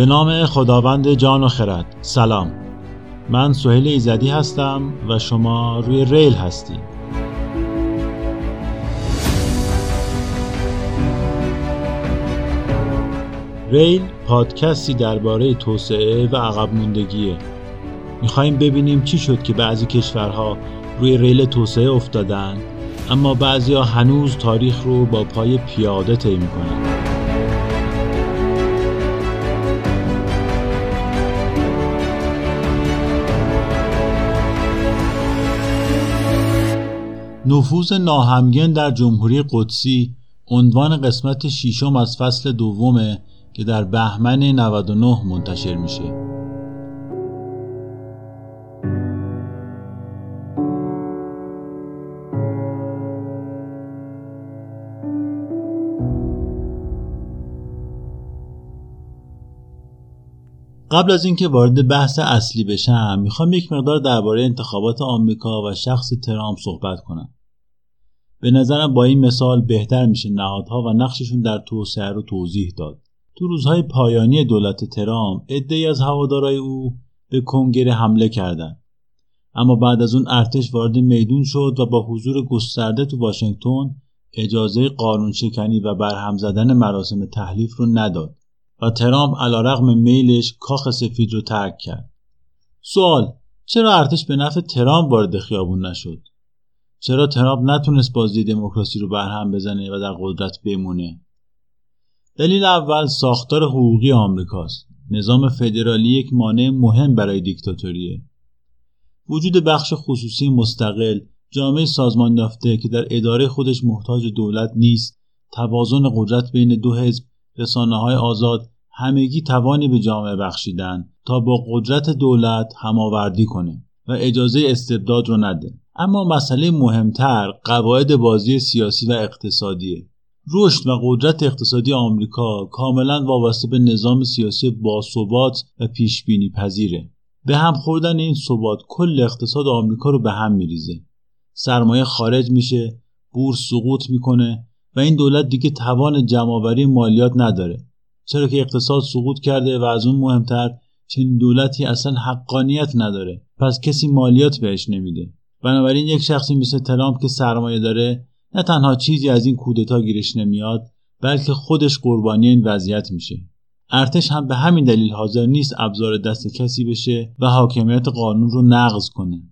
به نام خداوند جان و خرد. سلام. من سهیل ایزدی هستم و شما روی ریل هستید. ریل پادکستی درباره توسعه و عقب موندگیه. می‌خوایم ببینیم چی شد که بعضی کشورها روی ریل توسعه افتادن اما بعضی هنوز تاریخ رو با پای پیاده طی می‌کنن. نفوذ ناهمگن در جمهوری قدسی عنوان قسمت ششم از فصل دومه که در بهمن 99 منتشر میشه. قبل از اینکه وارد بحث اصلی بشم می‌خوام یک مقدار درباره انتخابات آمریکا و شخص ترامپ صحبت کنم. به نظرم با این مثال بهتر میشه نهادها و نقششون در توسعه رو توضیح داد. تو روزهای پایانی دولت ترامپ عدهای از هوادارای او به کنگره حمله کردند. اما بعد از اون ارتش وارد میدون شد و با حضور گسترده تو واشنگتن اجازه قانون شکنی و برهم زدن مراسم تحلیف رو نداد و ترامپ علیرغم میلش کاخ سفید رو ترک کرد. سوال چرا ارتش به نفع ترامپ وارد خیابون نشد؟ چرا ترامپ نتونست بازی دموکراسی رو برهم بزنه و در قدرت بمونه؟ دلیل اول ساختار حقوقی آمریکاست. نظام فدرالی یک مانع مهم برای دیکتاتوریه. وجود بخش خصوصی مستقل جامعه سازمان یافته که در اداره خودش محتاج دولت نیست توازن قدرت بین دو حزب رسانه های آزاد همگی توانی به جامعه بخشیدن تا با قدرت دولت هماوردی کنه و اجازه استبداد رو نده. اما مسئله مهمتر قواعد بازی سیاسی و اقتصادیه. رشد و قدرت اقتصادی آمریکا کاملا وابسته به نظام سیاسی باثبات و پیش بینی پذیره. به هم خوردن این ثبات کل اقتصاد آمریکا رو به هم میریزه. سرمایه خارج میشه بورس سقوط می‌کنه و این دولت دیگه توان جمعآوری مالیات نداره. چرا که اقتصاد سقوط کرده و از اون مهمتر چنین دولتی اصلا حقانیت نداره. پس کسی مالیات بهش نمیده. بنابراین یک شخصی مثل ترامپ که سرمایه داره نه تنها چیزی از این کودتا گیرش نمیاد بلکه خودش قربانی این وضعیت میشه. ارتش هم به همین دلیل حاضر نیست ابزار دست کسی بشه و حاکمیت قانون رو نقض کنه.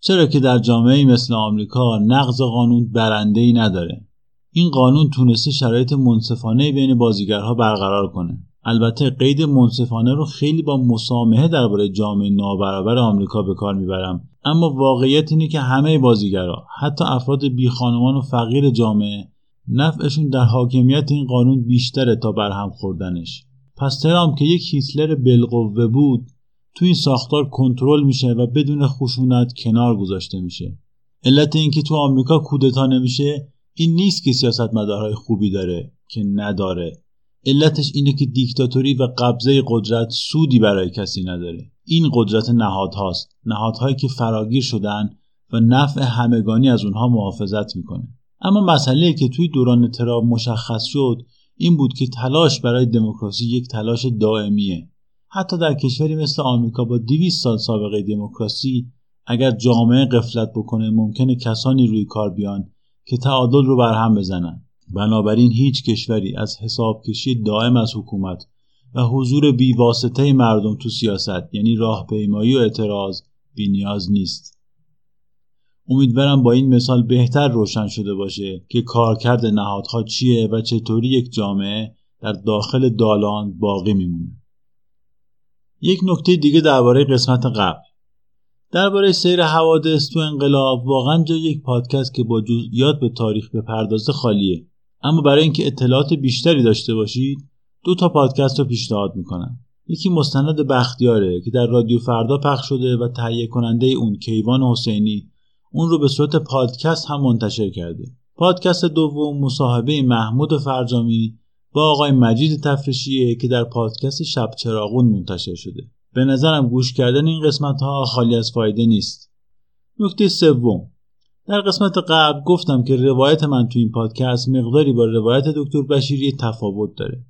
چرا که در جامعه مثل آمریکا نقض قانون برنده ای نداره. این قانون تونسته شرایط منصفانه بین بازیگرها برقرار کنه. البته قید منصفانه رو خیلی با مسامحه درباره جامعه نابرابر آمریکا به کار می‌برم. اما واقعیت اینه که همه بازیگرها حتی افراد بیخانمان و فقیر جامعه نفعشون در حاکمیت این قانون بیشتره تا برهم خوردنش. پس ترامپ که یک هیتلر بالقوه بود تو این ساختار کنترل میشه و بدون خشونت کنار گذاشته میشه. علت اینکه تو آمریکا کودتا نمیشه این نیست که سیاستمدارهای خوبی داره که نداره. علتش اینه که دیکتاتوری و قبضه قدرت سودی برای کسی نداره. این قدرت نهادهاست نهادهایی که فراگیر شدن و نفع همگانی از اونها محافظت می‌کنه. اما مسئله که توی دوران تراب مشخص شد این بود که تلاش برای دموکراسی یک تلاش دائمیه. حتی در کشوری مثل آمریکا با 200 سال سابقه دموکراسی اگر جامعه قفلت بکنه ممکنه کسانی روی کار بیان که تعادل رو برهم بزنن. بنابراین هیچ کشوری از حساب کشی دائم از حکومت و حضور بیواسطه مردم تو سیاست یعنی راهپیمایی و اعتراض بینیاز نیست. امیدوارم با این مثال بهتر روشن شده باشه که کارکرد نهادها چیه و چطوری یک جامعه در داخل دالان باقی میمونه. یک نکته دیگه درباره قسمت قبل. درباره سیر حوادث تو انقلاب واقعا جای یک پادکست که با جزئیات به تاریخ بپردازه خالیه. اما برای اینکه اطلاعات بیشتری داشته باشید دو تا پادکست رو پیشنهاد می‌کنم. یکی مستند بختیاره که در رادیو فردا پخش شده و تهیه کننده اون کیوان حسینی. اون رو به صورت پادکست هم منتشر کرده. پادکست دوم مصاحبه محمود فرجامی با آقای مجید تفرشیه که در پادکست شب چراغون منتشر شده. به نظرم گوش کردن این قسمت ها خالی از فایده نیست. نکته سوم. در قسمت قبل گفتم که روایت من تو این پادکست مقداری با روایت دکتر بشیری تفاوت داره.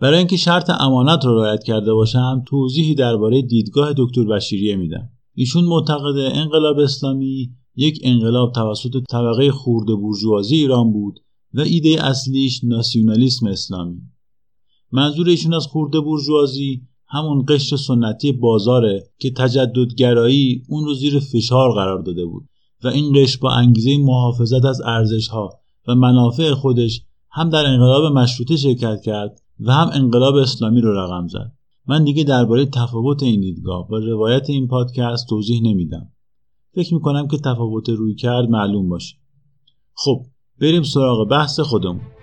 برای اینکه شرط امانت رو رعایت کرده باشم توضیحی درباره دیدگاه دکتر بشیریه میدم. ایشون معتقد انقلاب اسلامی یک انقلاب توسط طبقه خورده بورژوازی ایران بود و ایده اصلیش ناسیونالیسم اسلامی. منظور ایشون از خورده بورژوازی همون قشر سنتی بازاره که تجددگرایی اون رو زیر فشار قرار داده بود و این قشر با انگیزه محافظت از ارزشها و منافع خودش هم در انقلاب مشروطه شرکت کرد و هم انقلاب اسلامی رو رقم زد. من دیگه درباره تفاوت این دیدگاه با روایت این پادکست توضیح نمیدم. فکر می‌کنم که تفاوت روی کرد معلوم باشه. خب بریم سراغ بحث خودمون.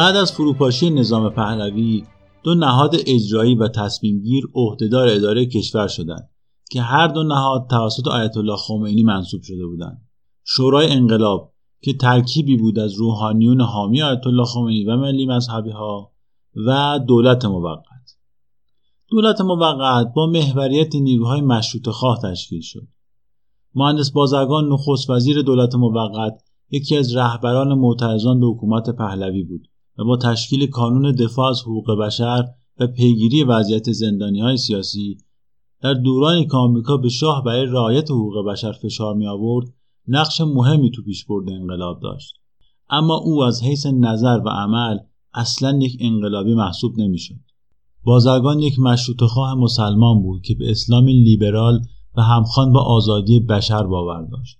بعد از فروپاشی نظام پهلوی دو نهاد اجرایی و تصمیمگیر عهدهدار اداره کشور شدند که هر دو نهاد توسط آیت الله خمینی منصوب شده بودند. شورای انقلاب که ترکیبی بود از روحانیون حامی آیت الله خمینی و ملی مذهبی ها و دولت موقت. دولت موقت با محوریت نیروهای مشروط خواه تشکیل شد. مهندس بازرگان نخست وزیر دولت موقت یکی از رهبران معترضان به حکومت پهلوی بود. با تشکیل کانون دفاع از حقوق بشر و پیگیری وضعیت زندانی های سیاسی در دورانی که آمریکا به شاه برای رعایت حقوق بشر فشار می آورد نقش مهمی تو پیشبرد انقلاب داشت. اما او از حیث نظر و عمل اصلا یک انقلابی محسوب نمی‌شد. بازرگان یک مشروط خواه مسلمان بود که به اسلام لیبرال و همخوان با آزادی بشر باور داشت.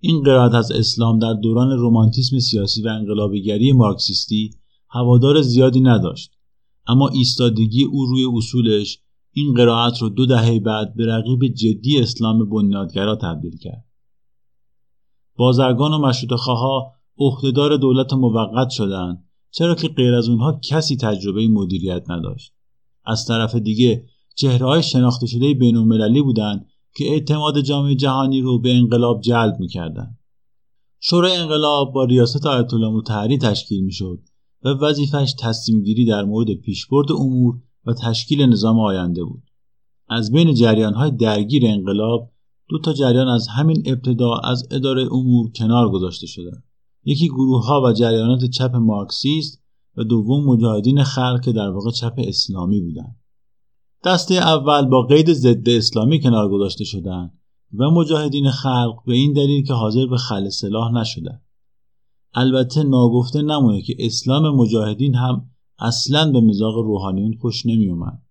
این قرائت از اسلام در دوران رومانتیسم سیاسی و انقلابیگری مارکسیستی هوادار زیادی نداشت. اما ایستادگی او روی اصولش این قرائت رو دو دهه بعد به رقیب جدی اسلام بنیادگرا تبدیل کرد. بازرگان و مشروط خواها عهدهدار دولت موقت شدند چرا که غیر از اونها کسی تجربه مدیریت نداشت. از طرف دیگه چهره های شناخته شده بین المللی بودند که اعتماد جامعه جهانی رو به انقلاب جلب می‌کردند. شورای انقلاب با ریاست آیت الله مطهری تشکیل می‌شد و وظیفش تصمیم گیری در مورد پیشبرد امور و تشکیل نظام آینده بود. از بین جریان های درگیر انقلاب دو تا جریان از همین ابتدا از اداره امور کنار گذاشته شدند. یکی گروه ها و جریانات چپ مارکسیست و دوم مجاهدین خلق که در واقع چپ اسلامی بودند. دسته اول با قید ضد اسلامی کنار گذاشته شدند و مجاهدین خلق به این دلیل که حاضر به خل سلاح نشدند البته ناگفته نمونه که اسلام مجاهدین هم اصلا به مزاق روحانیون خوش نمیومد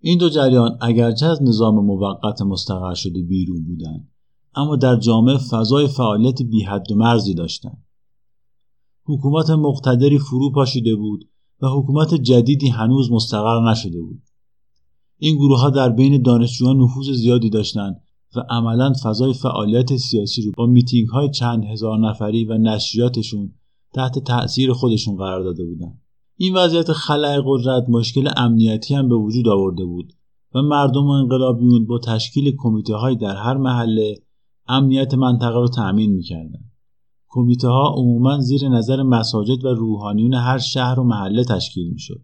این دو جریان اگرچه از نظام موقت مستقر شده بیرون بودند اما در جامعه فضای فعالیت بی حد و مرزی داشتند حکومت مقتدری فرو پاشیده بود و حکومت جدیدی هنوز مستقر نشده بود. این گروه ها در بین دانشجویان نفوذ زیادی داشتند و عملا فضای فعالیت سیاسی رو با میتینگ های چند هزار نفری و نشریاتشون تحت تأثیر خودشون قرار داده بودند. این وضعیت خلع قدرت مشکل امنیتی هم به وجود آورده بود و مردم و انقلابیون با تشکیل کمیته های در هر محله امنیت منطقه رو تأمین می‌کردند. کمیته ها عموما زیر نظر مساجد و روحانیون هر شهر و محله تشکیل می‌شد.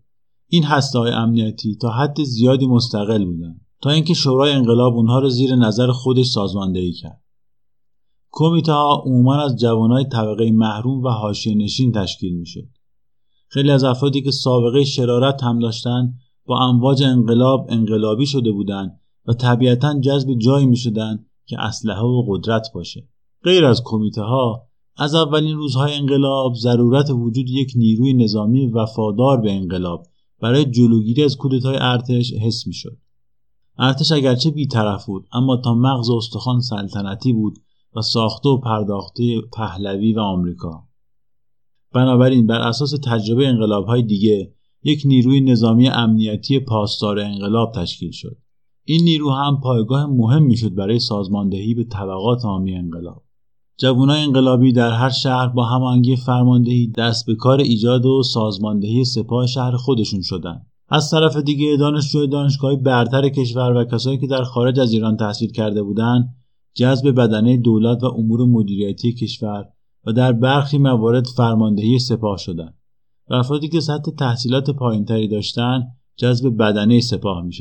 این هسته های امنیتی تا حد زیادی مستقل بودند تا اینکه شورای انقلاب اونها رو زیر نظر خودش سازماندهی کرد. کمیته ها عموما از جوانای طبقه محروم و حاشیه نشین تشکیل می‌شد. خیلی از افرادی که سابقه شرارت هم داشتند با امواج انقلاب انقلابی شده بودند و طبیعتا جذب جایی می که اسلحه و قدرت باشه. غیر از کمیته ها از اولین روزهای انقلاب ضرورت وجود یک نیروی نظامی وفادار به انقلاب برای جلوگیری از کودتای ارتش حس می‌شد. ارتش اگرچه بیطرف بود اما تا مغز استخوان سلطنتی بود و ساخته و پرداخته پهلوی و آمریکا. بنابراین بر اساس تجربه انقلاب های دیگه یک نیروی نظامی امنیتی پاسدار انقلاب تشکیل شد. این نیرو هم پایگاه مهم می‌شد برای سازماندهی به طبقات عامی انقلاب. جوانای انقلابی در هر شهر با هماهنگی فرماندهی دست به کار ایجاد و سازماندهی سپاه شهر خودشون شدند از طرف دیگه دانشجوی دانشگاهی برتر کشور و کسایی که در خارج از ایران تحصیل کرده بودند جذب بدنه دولت و امور مدیریتی کشور و در برخی موارد فرماندهی سپاه شدند و افرادی که سطح تحصیلات پایینتری داشتند جذب بدنه سپاه می.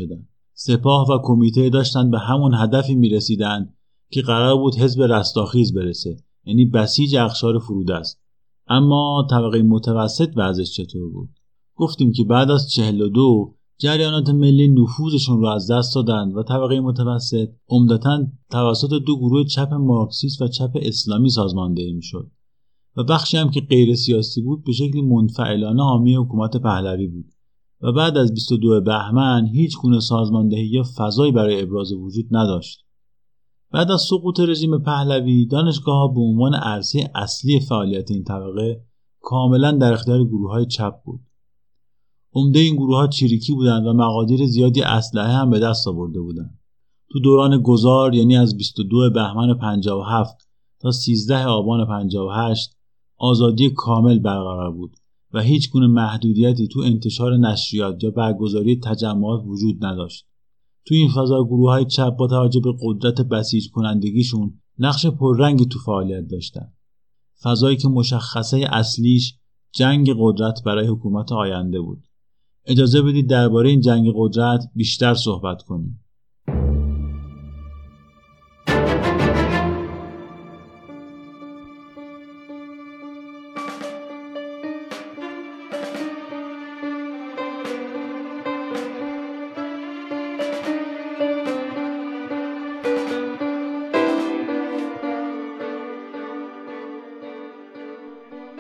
سپاه و کمیته داشتند به همون هدفی می رسیدن که قرار بود حزب رستاخیز برسه یعنی بسیج اخشار فرود است. اما طبقه متوسط وضعش چطور بود؟ گفتیم که بعد از 42 جریانات ملی نفوذشون رو از دست دادند و طبقه متوسط عمدتا توسط دو گروه چپ مارکسیست و چپ اسلامی سازماندهی می‌شد. و بخشی هم که غیر سیاسی بود به شکلی منفعلانه حامی حکومت پهلوی بود. و بعد از 22 بهمن هیچ گونه سازماندهی یا فضایی برای ابراز وجود نداشت. بعد از سقوط رژیم پهلوی دانشگاه به عنوان عرصه اصلی فعالیت این طبقه کاملا در اختیار گروه های چپ بود عمده این گروه ها چریکی بودند و مقادیر زیادی اسلحه هم به دست آورده بودند تو دوران گذار یعنی از 22 بهمن 57 تا 13 آبان 58 آزادی کامل برقرار بود و هیچ گونه محدودیتی تو انتشار نشریات یا برگزاری تجمعات وجود نداشت. تو این فضا گروه های چپ با توجه به قدرت بسیج کنندگیشون نقش پررنگی تو فعالیت داشتن. فضایی که مشخصه اصلیش جنگ قدرت برای حکومت آینده بود. اجازه بدید درباره این جنگ قدرت بیشتر صحبت کنیم.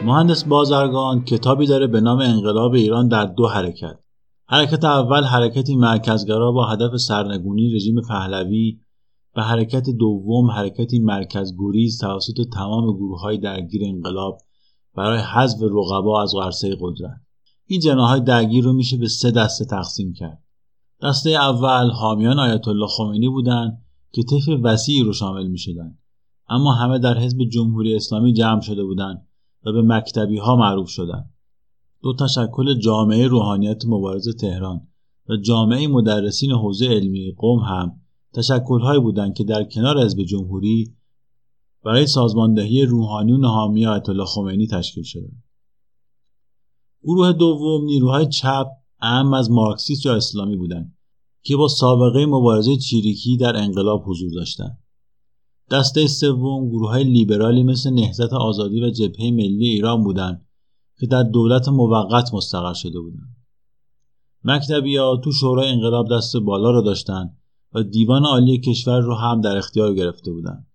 مهندس بازرگان کتابی داره به نام انقلاب ایران در دو حرکت. حرکت اول حرکتی مرکزگرا با هدف سرنگونی رژیم پهلوی و حرکت دوم حرکتی مرکزگریز توسط تمام گروه های درگیر انقلاب برای حذف رقبا از عرصه قدرت. این جناهای درگیر رو میشه به سه دسته تقسیم کرد. دسته اول حامیان آیت الله خمینی بودند که طیف وسیعی رو شامل می اما همه در حزب جمهوری اسلامی جمع شده بودند و به مکتبی ها معروف شدند. دو تشکل جامعه روحانیت مبارز تهران و جامعه مدرسین حوزه علمی قوم هم تشکلهایی بودند که در کنار حزب جمهوری برای سازماندهی روحانیون حامی آیت الله خمینی تشکیل شدند. گروه دوم نیروهای چپ اهم از مارکسیست یا اسلامی بودند که با سابقه مبارزه چیریکی در انقلاب حضور داشتند. دسته سوم گروه های لیبرالی مثل نهضت آزادی و جبهه ملی ایران بودند که در دولت موقت مستقر شده بودند. مکتبی ها تو شورای انقلاب دست بالا را داشتند و دیوان عالی کشور رو هم در اختیار گرفته بودند.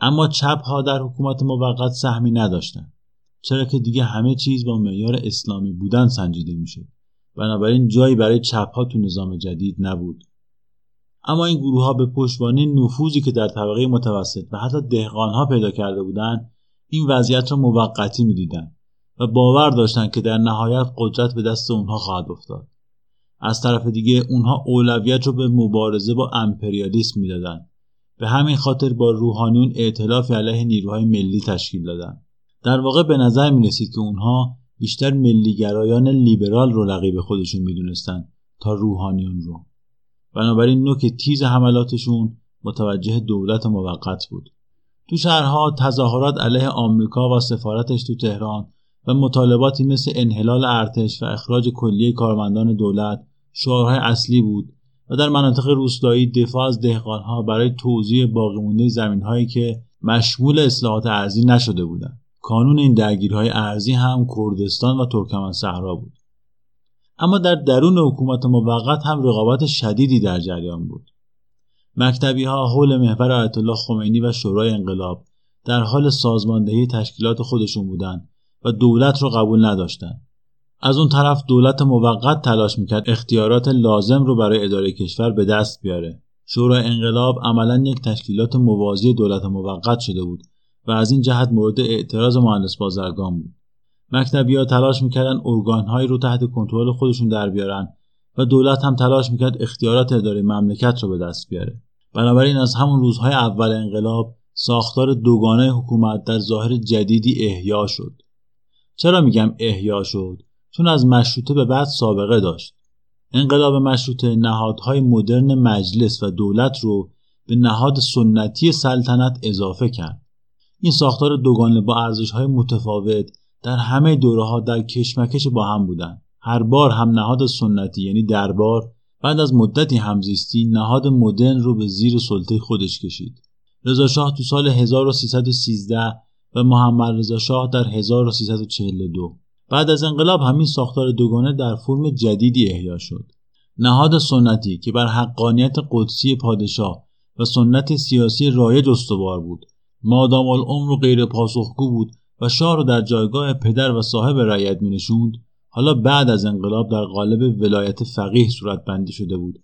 اما چپ ها در حکومت موقت سهمی نداشتند. چرا که دیگه همه چیز با معیار اسلامی بودن سنجیده می‌شد. بنابراین جایی برای چپ ها تو نظام جدید نبود. اما این گروه ها به پشتوانه نفوذی که در طبقه متوسط و حتی دهقان ها پیدا کرده بودند این وضعیت را موقتی می‌دیدند و باور داشتند که در نهایت قدرت به دست اونها خواهد افتاد. از طرف دیگه اونها اولویت رو به مبارزه با امپریالیسم می‌دادند. به همین خاطر با روحانیون ائتلاف علیه نیروهای ملی تشکیل دادند. در واقع به نظر می رسید که اونها بیشتر ملیگرایان لیبرال رو رقیب خودشون می‌دونستند تا روحانیون رو. بنابراین نوک تیز حملاتشون متوجه دولت موقت بود. تو شهرها تظاهرات علیه آمریکا و سفارتش تو تهران و مطالباتی مثل انحلال ارتش و اخراج کلیه کارمندان دولت شعارهای اصلی بود و در مناطق روستایی دفاع از دهقانها برای توزیع باقیمانده زمینهایی که مشمول اصلاحات ارزی نشده بودند. کانون این درگیرهای ارزی هم کردستان و ترکمن صحرا بود. اما در درون حکومت موقت هم رقابت شدیدی در جریان بود. مکتبی ها حول محور آیت الله خمینی و شورای انقلاب در حال سازماندهی تشکیلات خودشون بودند و دولت رو قبول نداشتند از اون طرف دولت موقت تلاش می‌کرد اختیارات لازم رو برای اداره کشور به دست بیاره. شورای انقلاب عملا یک تشکیلات موازی دولت موقت شده بود و از این جهت مورد اعتراض مهندس بازرگان بود. مکتبی ها تلاش می‌کردن ارگانهایی رو تحت کنترل خودشون در بیارن و دولت هم تلاش می‌کرد اختیارات اداره مملکت رو به دست بیاره. بنابراین از همون روزهای اول انقلاب ساختار دوگانه حکومت در ظاهر جدیدی احیا شد. چرا میگم احیا شد؟ چون از مشروطه به بعد سابقه داشت. انقلاب مشروطه نهادهای مدرن مجلس و دولت رو به نهاد سنتی سلطنت اضافه کرد. این ساختار دوگانه با ارزش های متفاوت در همه دوره ها در کشمکش با هم بودند هر بار هم نهاد سنتی یعنی دربار بعد از مدتی همزیستی نهاد مدرن رو به زیر سلطه خودش کشید. رضا شاه تو سال 1313 و محمد رضا شاه در 1342 بعد از انقلاب همین ساختار دوگانه در فرم جدیدی احیا شد. نهاد سنتی که بر حقانیت قدسی پادشاه و سنت سیاسی رایج استوار بود. مادام العمر غیر پاسخگو بود و شاه را در جایگاه پدر و صاحب رعیت می نشوند حالا بعد از انقلاب در قالب ولایت فقیه صورت بندی شده بود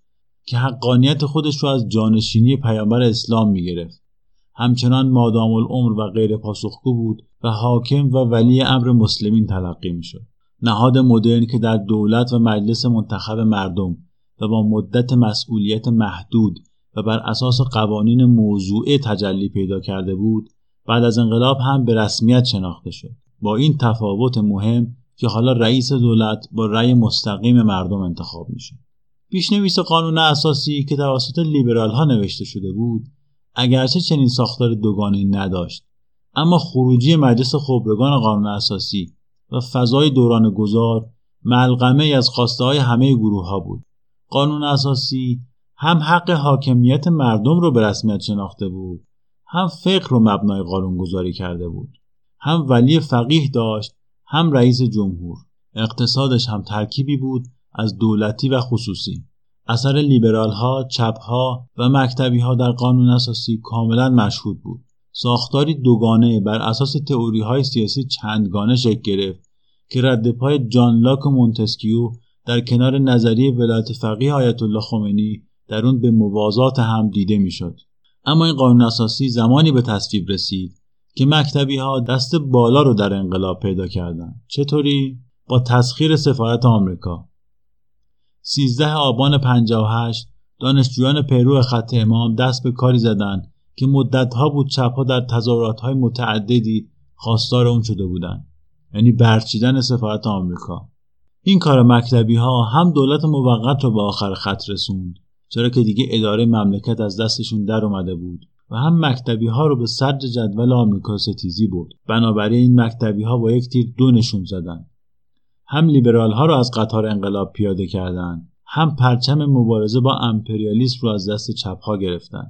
که حقانیت خودش را از جانشینی پیامبر اسلام می گرفت. همچنان مادام العمر و غیر پاسخگو بود و حاکم و ولی امر مسلمین تلقی می شد. نهاد مدرن که در دولت و مجلس منتخب مردم و با مدت مسئولیت محدود و بر اساس قوانین موضوعه تجلی پیدا کرده بود بعد از انقلاب هم به رسمیت شناخته شد. با این تفاوت مهم که حالا رئیس دولت با رأی مستقیم مردم انتخاب می‌شد. پیشنویس قانون اساسی که توسط لیبرال ها نوشته شده بود اگرچه چنین ساختار دوگانه نداشت اما خروجی مجلس خبرگان قانون اساسی و فضای دوران گذار ملغمه از خواسته های همه گروه ها بود. قانون اساسی هم حق حاکمیت مردم رو به رسمیت شناخته بود. هم فقه رو مبنای قانون گذاری کرده بود هم ولی فقیه داشت هم رئیس جمهور اقتصادش هم ترکیبی بود از دولتی و خصوصی اثر لیبرال ها، چپ ها و مکتبی ها در قانون اساسی کاملا مشهود بود. ساختاری دوگانه بر اساس تئوری های سیاسی چندگانه شکل گرفت که رد پای جان لاک و مونتسکیو در کنار نظریه ولایت فقیه آیت الله خمینی در اون به موازات هم دیده می‌شد. اما این قانون اساسی زمانی به تصویب رسید که مکتبی ها دست بالا رو در انقلاب پیدا کردند. چطوری؟ با تسخیر سفارت آمریکا. 13 آبان 58 دانشجویان پیرو خط امام دست به کاری زدند که مدتها بود چپها در های متعددی خواستار اون شده بودند. یعنی برچیدن سفارت آمریکا. این کار مکتبی ها هم دولت موقت رو به آخر خط رسوند چرا که دیگه اداره مملکت از دستشون در اومده بود و هم مکتبی ها رو به صدر جدول آمریکا ستیزی بود بنابراین این مکتبی ها با یک تیر دو نشون زدن. هم لیبرال ها رو از قطار انقلاب پیاده کردند هم پرچم مبارزه با امپریالیسم رو از دست چپ ها گرفتن.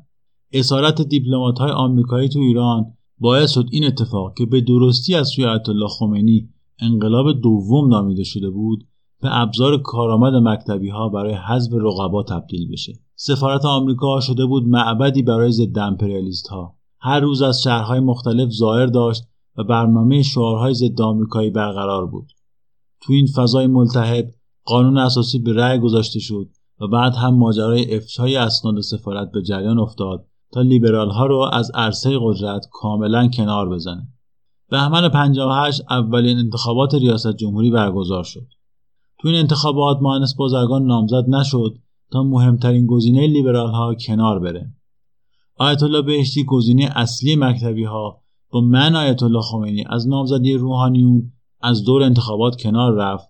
اسارت دیپلمات های آمریکایی تو ایران باعث شد این اتفاق که به درستی از سوی الله خمینی انقلاب دوم نامیده شده بود به ابزار کارآمد مکتبی ها برای حذف رقبا تبدیل بشه. سفارت آمریکا شده بود معبدی برای ضد امپریالیست ها هر روز از شهرهای مختلف ظاهر داشت و برنامه شعارهای ضد آمریکایی برقرار بود. تو این فضای ملتهب قانون اساسی به رأی گذاشته شد و بعد هم ماجرای افشای اسناد سفارت به جریان افتاد تا لیبرال ها رو از عرصه قدرت کاملا کنار بزنه. بهمن 58 اولین انتخابات ریاست جمهوری برگزار شد. تو این انتخابات مهندس بازرگان نامزد نشد تا مهمترین گزینه لیبرال ها کنار بره. آیت الله بهشتی گزینه اصلی مکتبی ها با من آیت الله خمینی از نامزدی روحانیون از دور انتخابات کنار رفت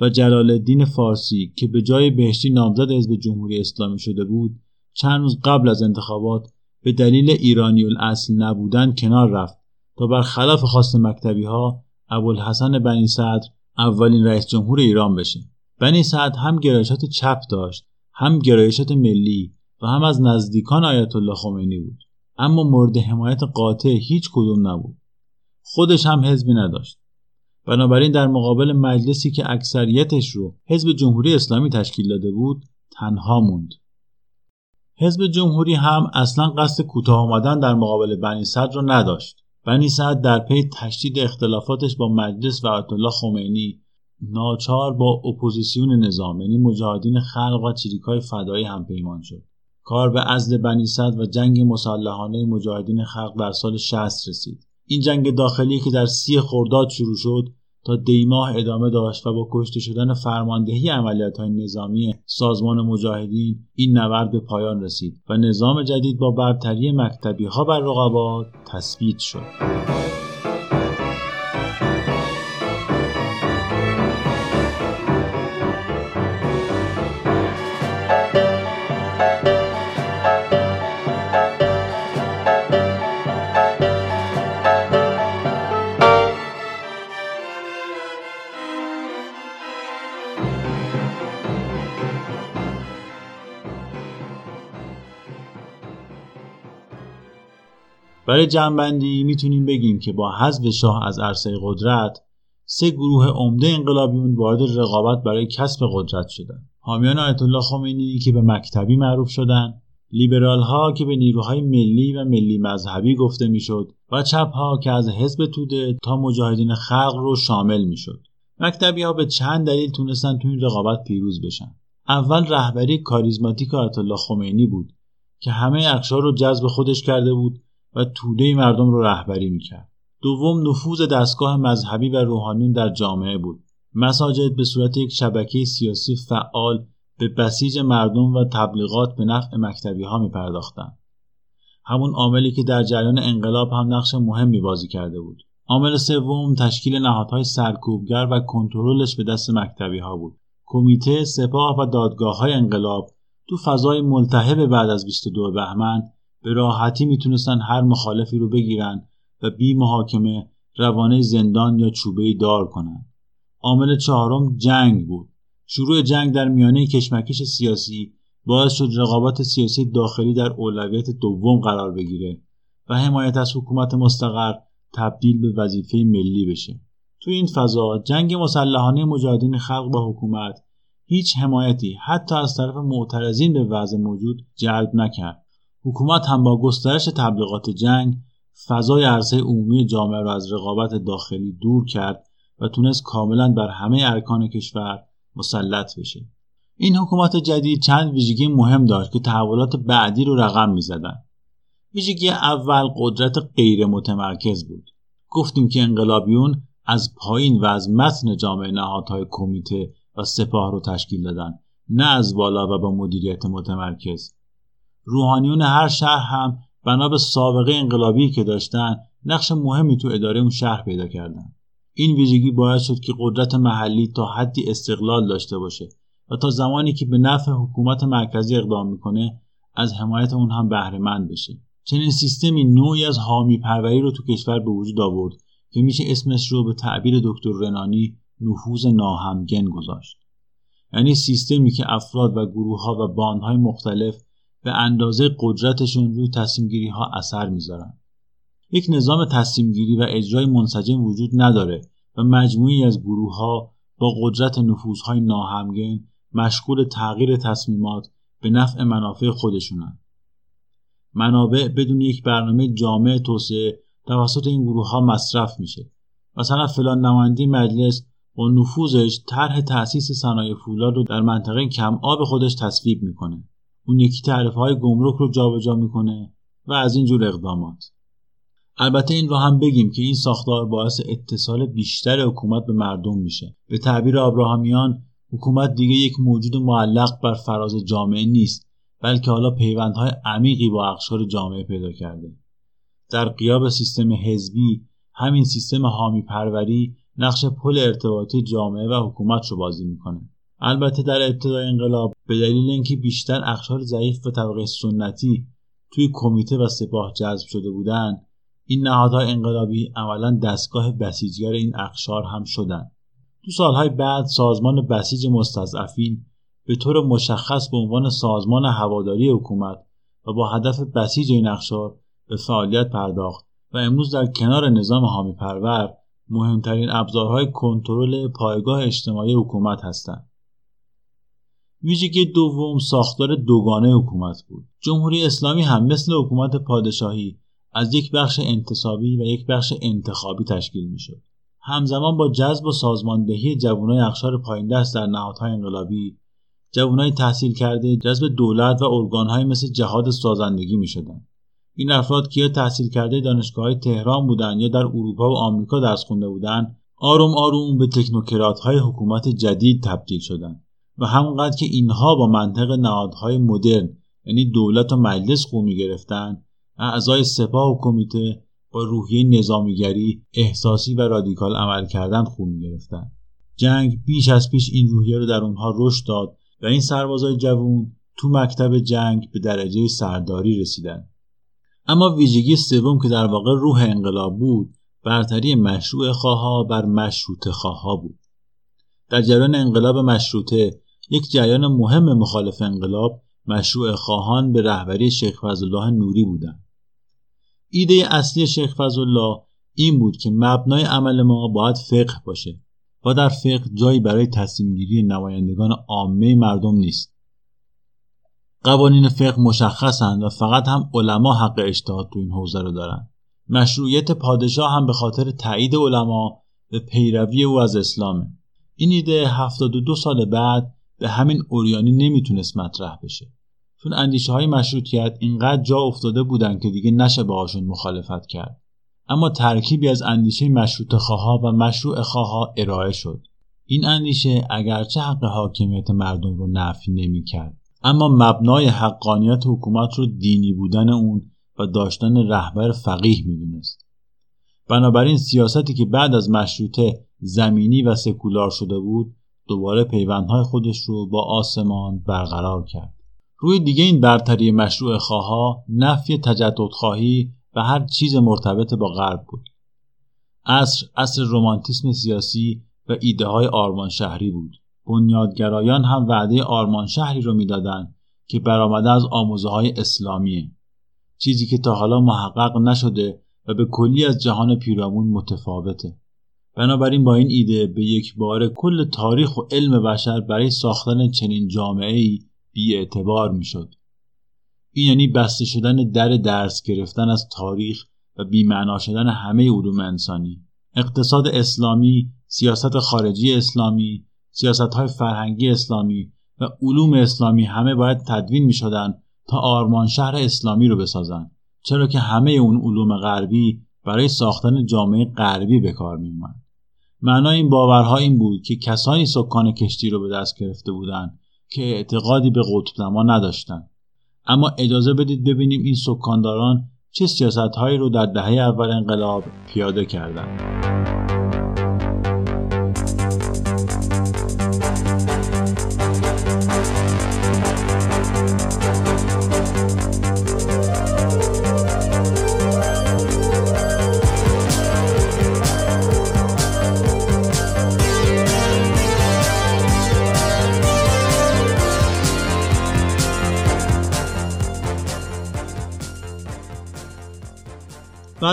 و جلال الدین فارسی که به جای بهشتی نامزد حزب جمهوری اسلامی شده بود چند روز قبل از انتخابات به دلیل ایرانی الاصل نبودن کنار رفت تا برخلاف خواست مکتبی ها ابوالحسن بنی صدر اولین رئیس جمهور ایران بشه. بنی سعد هم گرایشات چپ داشت هم گرایشات ملی و هم از نزدیکان آیت الله خمینی بود. اما مورد حمایت قاطع هیچ کدوم نبود. خودش هم حزبی نداشت. بنابراین در مقابل مجلسی که اکثریتش رو حزب جمهوری اسلامی تشکیل داده بود تنها موند. حزب جمهوری هم اصلا قصد کوتاه آمدن در مقابل بنی صدر رو نداشت. بنی سعد در پی تشدید اختلافاتش با مجلس و آیت الله خمینی ناچار با اپوزیسیون نظام یعنی مجاهدین خلق و چریکای فدایی هم پیمان شد. کار به عزل بنی صدر و جنگ مسلحانه مجاهدین خلق در سال 60 رسید. این جنگ داخلی که در سی خرداد شروع شد تا دیماه ادامه داشت و با کشته شدن فرماندهی عملیات های نظامی سازمان مجاهدین این نبرد به پایان رسید و نظام جدید با برتری مکتبی ها بر رقبا تثبیت شد. برای جنبندی می‌تونیم بگیم که با حذف شاه از عرصه قدرت سه گروه عمده انقلابیون وارد رقابت برای کسب قدرت شدند حامیان آیت الله خمینی که به مکتبی معروف شدند لیبرال ها که به نیروهای ملی و ملی مذهبی گفته می‌شد و چپ ها که از حزب توده تا مجاهدین خلق رو شامل می‌شد. مکتبی ها به چند دلیل تونستن تو این رقابت پیروز بشن. اول رهبری کاریزماتیک آیت الله خمینی بود که همه اقشار رو جذب خودش کرده بود و توده مردم رو رهبری می‌کرد دوم نفوذ دستگاه مذهبی و روحانیون در جامعه بود مساجد به صورت یک شبکه سیاسی فعال به بسیج مردم و تبلیغات به نفع مکتبی ها می پرداختن. همون عاملی که در جریان انقلاب هم نقش مهمی بازی کرده بود. عامل سوم تشکیل نهادهای سرکوبگر و کنترلش به دست مکتبی ها بود. کمیته، سپاه و دادگاه های انقلاب تو فضای ملتهب بعد از 22 بهمن به راحتی می‌تونستن هر مخالفی رو بگیرن و بی محاکمه روانه زندان یا چوبه دار کنند. عامل چهارم جنگ بود. شروع جنگ در میانه کشمکش سیاسی باعث شد رقابت سیاسی داخلی در اولویت دوم قرار بگیره و حمایت از حکومت مستقر تبدیل به وظیفه ملی بشه. تو این فضا جنگ مسلحانه مجاهدین خلق با حکومت هیچ حمایتی حتی از طرف معترضین به وضع موجود جلب نکرد. حکومت هم با گسترش تبلیغات جنگ فضای عرصه عمومی جامعه را از رقابت داخلی دور کرد و تونست کاملا بر همه ارکان کشور مسلط بشه. این حکومت جدید چند ویژگی مهم داشت که تحولات بعدی رو رقم می‌زدن. ویژگی اول قدرت غیر متمرکز بود. گفتیم که انقلابیون از پایین و از متن جامعه نهادهای کمیته و سپاه رو تشکیل دادن نه از بالا و با مدیریت متمرکز. روحانیون هر شهر هم بنا به سابقه انقلابی که داشتن نقش مهمی تو اداره اون شهر پیدا کردن. این ویژگی باعث شد که قدرت محلی تا حدی استقلال داشته باشه و تا زمانی که به نفع حکومت مرکزی اقدام می‌کنه از حمایت اون هم بهره بشه. چنین سیستمی نوعی از حامی پروری رو تو کشور به وجود آورد که میشه اسمش رو به تعبیر دکتر رنانی نفوذ ناهمگن گذاشت. یعنی سیستمی که افراد و گروه ها و باندهای مختلف به اندازه قدرتشون روی تصمیم ها اثر می‌ذارن یک نظام تصمیم گیری و اجرای منسجم وجود نداره و مجموعی از گروه ها با قدرت نفوذهای ناهمگن مشغول تغییر تصمیمات به نفع منافع خودشونن. منابع بدون یک برنامه جامع توسعه توسط این گروه ها مصرف میشه. مثلا فلان نماینده مجلس با نفوذش طرح تأسیس صنایع فولاد رو در منطقه کم آب خودش تصویب می‌کنه. اون یکی تعرفه های گمرک رو جابجا می‌کنه و از این جور اقدامات. البته این رو هم بگیم که این ساختار باعث اتصال بیشتر حکومت به مردم میشه. به تعبیر آبراهامیان حکومت دیگه یک موجود معلق بر فراز جامعه نیست بلکه حالا پیوندهای عمیقی با اقشار جامعه پیدا کرده. در قیاب سیستم حزبی همین سیستم حامی پروری نقش پل ارتباطی جامعه و حکومت رو بازی می‌کنه. البته در ابتدای انقلاب به دلیل اینکه بیشتر اقشار ضعیف و طبقه سنتی توی کمیته و سپاه جذب شده بودند این نهادهای انقلابی عملا دستگاه بسیجگر این اقشار هم شدند تو سالهای بعد سازمان بسیج مستضعفین به طور مشخص به عنوان سازمان هواداری حکومت و با هدف بسیج این اقشار به فعالیت پرداخت و امروز در کنار نظام حامی پرور مهمترین ابزارهای کنترل پایگاه اجتماعی حکومت هستند. ویژگی دوم ساختار دوگانه حکومت بود. جمهوری اسلامی هم مثل حکومت پادشاهی از یک بخش انتصابی و یک بخش انتخابی تشکیل می‌شد همزمان با جذب و سازماندهی جوانای پایین دست در نهادهای انقلابی جوانای تحصیل کرده جذب دولت و ارگانهای مثل جهاد سازندگی می شدن. این افراد که یا تحصیل کرده دانشگاه تهران بودند یا در اروپا و آمریکا درس خونده بودند آروم آروم به تکنوکرات های حکومت جدید تبدیل شدند و همونقدر که اینها با منطق نهادهای مدرن یعنی دولت و مجلس خو می گرفتند اعضای سپاه و کمیته با روحیه نظامیگری احساسی و رادیکال عمل کردن خون می‌گرفتند جنگ بیش از پیش این روحیه رو در اونها رشد داد و این سربازای جوون تو مکتب جنگ به درجه سرداری رسیدن. اما ویژگی سوم که در واقع روح انقلاب بود برتری مشروع خواها بر مشروط خواها بود. در جریان انقلاب مشروطه یک جریان مهم مخالف انقلاب مشروع خواهان به رهبری شیخ فضلالله نوری بودند. ایده اصلی شیخ فضلالله این بود که مبنای عمل ما باید فقه باشه و در فقه جایی برای تصمیم گیری نمایندگان عامه مردم نیست. قوانین فقه مشخصند و فقط هم علما حق اجتهاد تو این حوزه رو دارن. مشروعیت پادشاه هم به خاطر تایید علما به پیروی او از اسلامه. این ایده 72 سال بعد به همین اوریانی نمی‌تونست مطرح بشه. چون اندیشه های مشروطیت اینقدر جا افتاده بودن که دیگه نشه باهاشون مخالفت کرد. اما ترکیبی از اندیشه مشروط خواها و مشروع خواها ارائه شد. این اندیشه اگرچه حق حاکمیت مردم رو نفی نمی‌کرد اما مبنای حقانیت حکومت رو دینی بودن اون و داشتن رهبر فقیه می‌دونست. بنابراین سیاستی که بعد از مشروطه زمینی و سکولار شده بود دوباره پیوندهای خودش رو با آسمان برقرار کرد. روی دیگه این برتری مشروع خواها نفی تجدد خواهی و هر چیز مرتبط با غرب بود. عصر عصر رومانتیسم سیاسی و ایده های آرمان شهری بود. بنیادگرایان هم وعده آرمان شهری رو می‌دادند که برآمده از آموزه های اسلامیه. چیزی که تا حالا محقق نشده و به کلی از جهان پیرامون متفاوته. بنابراین با این ایده به یک بار کل تاریخ و علم بشر برای ساختن چنین جامعه ای بی اعتبار می شد. این یعنی بسته شدن در درس گرفتن از تاریخ و بیمعنا شدن همه علوم انسانی اقتصاد اسلامی سیاست خارجی اسلامی سیاست های فرهنگی اسلامی و علوم اسلامی همه باید تدوین می شدن تا آرمان شهر اسلامی رو بسازن چرا که همه اون علوم غربی برای ساختن جامعه غربی به کار می اومد. معنای این باورها این بود که کسانی سکان کشتی رو به دست گرفته بودند که اعتقادی به قطب نما نداشتند اما اجازه بدید ببینیم این سکانداران چه سیاست هایی رو در دهه اول انقلاب پیاده کردند.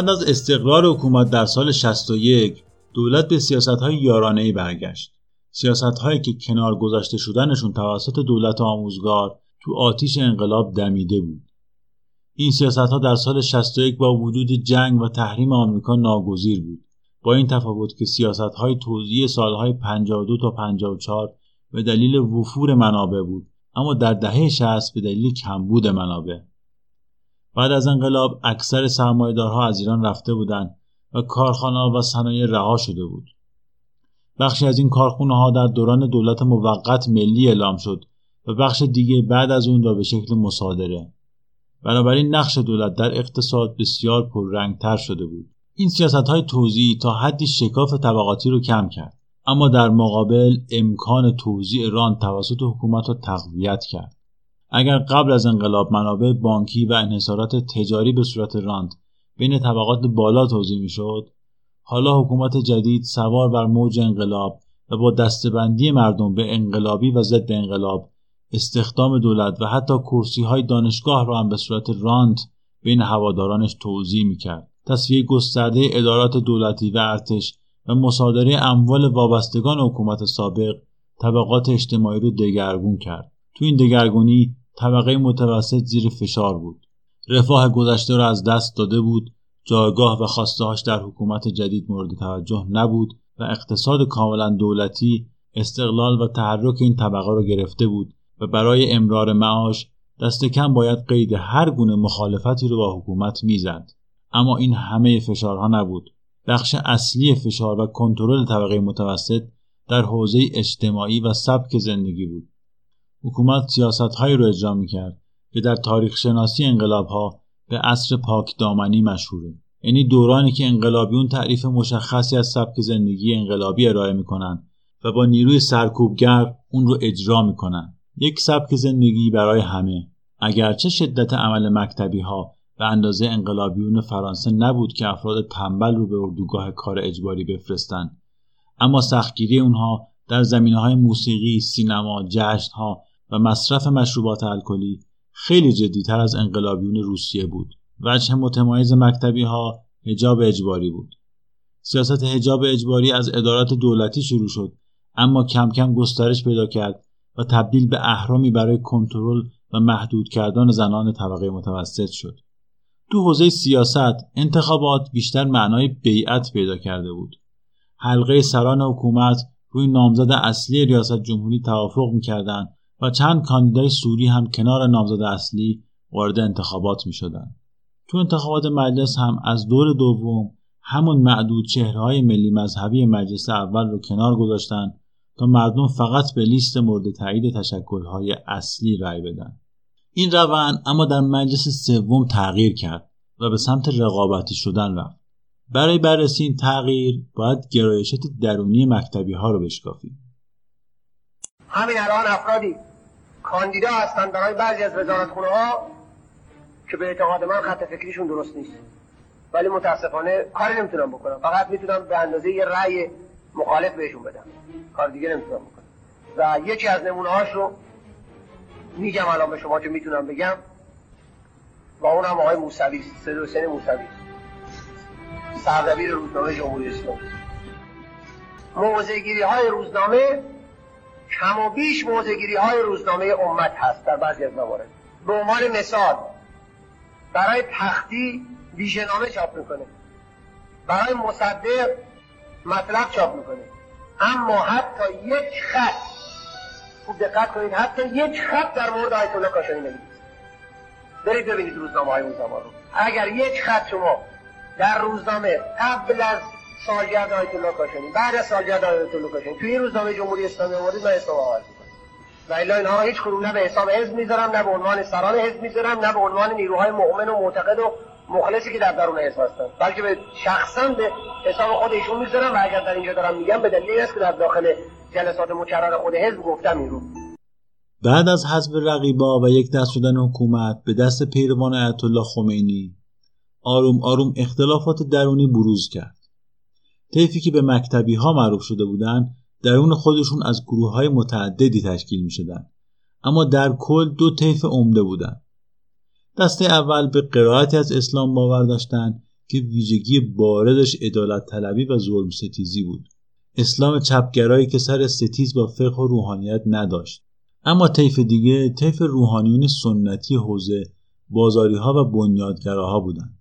بعد از استقرار حکومت در سال 61 دولت به سیاست های برگشت. سیاست هایی که کنار گذاشته شدنشون توسط دولت آموزگار تو آتیش انقلاب دمیده بود. این سیاست ها در سال 61 با وجود جنگ و تحریم آمریکا ناگزیر بود. با این تفاوت که سیاست های توزیع سالهای 52 تا 54 به دلیل وفور منابع بود اما در دهه 60 به دلیل کمبود منابع بعد از انقلاب اکثر سرمایهدارها از ایران رفته بودند و کارخانه و صنایع رها شده بود. بخشی از این کارخونه ها در دوران دولت موقت ملی اعلام شد و بخش دیگه بعد از اون را به شکل مصادره. بنابراین نقش دولت در اقتصاد بسیار پررنگتر شده بود. این سیاست های توزیعی تا حدی شکاف طبقاتی رو کم کرد. اما در مقابل امکان توزیع ران توسط حکومت را تقویت کرد. اگر قبل از انقلاب منابع بانکی و انحصارات تجاری به صورت راند بین طبقات بالا توضیح می‌شد حالا حکومت جدید سوار بر موج انقلاب و با دستبندی مردم به انقلابی و ضد انقلاب استخدام دولت و حتی کرسی های دانشگاه را هم به صورت راند بین هوادارانش توضیح می‌کرد. تصفیه گسترده ادارات دولتی و ارتش و مصادره اموال وابستگان حکومت سابق طبقات اجتماعی رو دگرگون کرد. تو این دگرگونی طبقه متوسط زیر فشار بود. رفاه گذشته را از دست داده بود. جایگاه و خواستهاش در حکومت جدید مورد توجه نبود و اقتصاد کاملا دولتی استقلال و تحرک این طبقه را گرفته بود و برای امرار معاش دست کم باید قید هر گونه مخالفتی رو با حکومت می‌زد. اما این همه فشارها نبود. بخش اصلی فشار و کنترل طبقه متوسط در حوزه اجتماعی و سبک زندگی بود. حکومت سیاست هایی رو اجرا می‌کرد که در تاریخ شناسی انقلاب ها به عصر پاک دامنی مشهوره. یعنی دورانی که انقلابیون تعریف مشخصی از سبک زندگی انقلابی ارائه می‌کنن و با نیروی سرکوبگر اون رو اجرا می‌کنن. یک سبک زندگی برای همه. اگرچه شدت عمل مکتبی ها به اندازه انقلابیون فرانسه نبود که افراد تنبل رو به اردوگاه کار اجباری بفرستن اما سختگیری اونها در زمینه های موسیقی، سینما، جشن ها و مصرف مشروبات الکلی خیلی جدیتر از انقلابیون روسیه بود. وجه متمایز مکتبی ها هجاب اجباری بود. سیاست هجاب اجباری از ادارات دولتی شروع شد اما کم کم گسترش پیدا کرد و تبدیل به اهرامی برای کنترل و محدود کردن زنان طبقه متوسط شد. تو حوزه سیاست انتخابات بیشتر معنای بیعت پیدا کرده بود. حلقه سران حکومت روی نامزد اصلی ریاست جمهوری توافق می‌کردند و چند کاندیدای سوری هم کنار نامزد اصلی وارد انتخابات می شدن. تو انتخابات مجلس هم از دور دوم همون معدود چهرهای ملی مذهبی مجلس اول رو کنار گذاشتن تا مردم فقط به لیست مورد تایید تشکلهای اصلی رأی بدن. این روند اما در مجلس سوم تغییر کرد و به سمت رقابتی شدن رفت. برای بررسی این تغییر باید گرایشات درونی مکتبی ها رو بشکافیم. همین الان افرادی کاندیدا هستن برای بعضی از وزارتخونه ها که به اعتقاد من خط فکریشون درست نیست. ولی متاسفانه کاری نمی‌تونم بکنم. فقط می‌تونم به اندازه یه رأی مخالف بهشون بدم. کار دیگه نمی‌تونم بکنم. و یکی از نمونه هاش رو میگم الان به شما که می‌تونم بگم. و اونم آقای موسوی سید حسین موسوی سردبیر روزنامه جمهوری اسلامی. موضعگیری های روزنامه کم و بیش موضعگیری های روزنامه امت هست در بعضی از موارد. به عنوان مثال برای تختی ویژهنامه چاپ می‌کنه. برای مصدق مطلب چاپ می‌کنه. اما حتی یک خط خوب دقت کنید حتی یک خط در مورد آیت الله کاشانی نمی‌دید برید ببینید روزنامه های اون زمان رو. اگر یک خط شما در روزنامه قبل از سالگرد آیت الله کاشانی بعد از سالگرد آیت الله کاشانی توی این روزنامه جمهوری اسلامی آوردید من حساب آغاز و الا اینها هیچ کدوم نه به حساب حزب می‌ذارم نه به عنوان سران حزب می‌ذارم نه به عنوان نیروهای مؤمن و معتقد و مخلصی که در درون حزب هستن. بلکه به شخصا به حساب خود ایشون می‌ذارم و اگر در اینجا دارم میگم به دلیل است که در داخل جلسات مکرر خود حزب گفتم این رو. بعد از حذف رقیبا و یک دست شدن حکومت به دست پیروان آیت الله خمینی آروم آروم اختلافات درونی بروز کرد. طیفی که به مکتبی ها معروف شده بودند درون خودشون از گروه های متعددی تشکیل می شدن. اما در کل دو طیف عمده بودند. دسته اول به قرائتی از اسلام باور داشتند که ویژگی باردش ادالت طلبی و ظلم ستیزی بود. اسلام چپگرایی که سر ستیز با فقه و روحانیت نداشت. اما طیف دیگه طیف روحانیون سنتی حوزه بازاری ها و بنیادگراها بودند.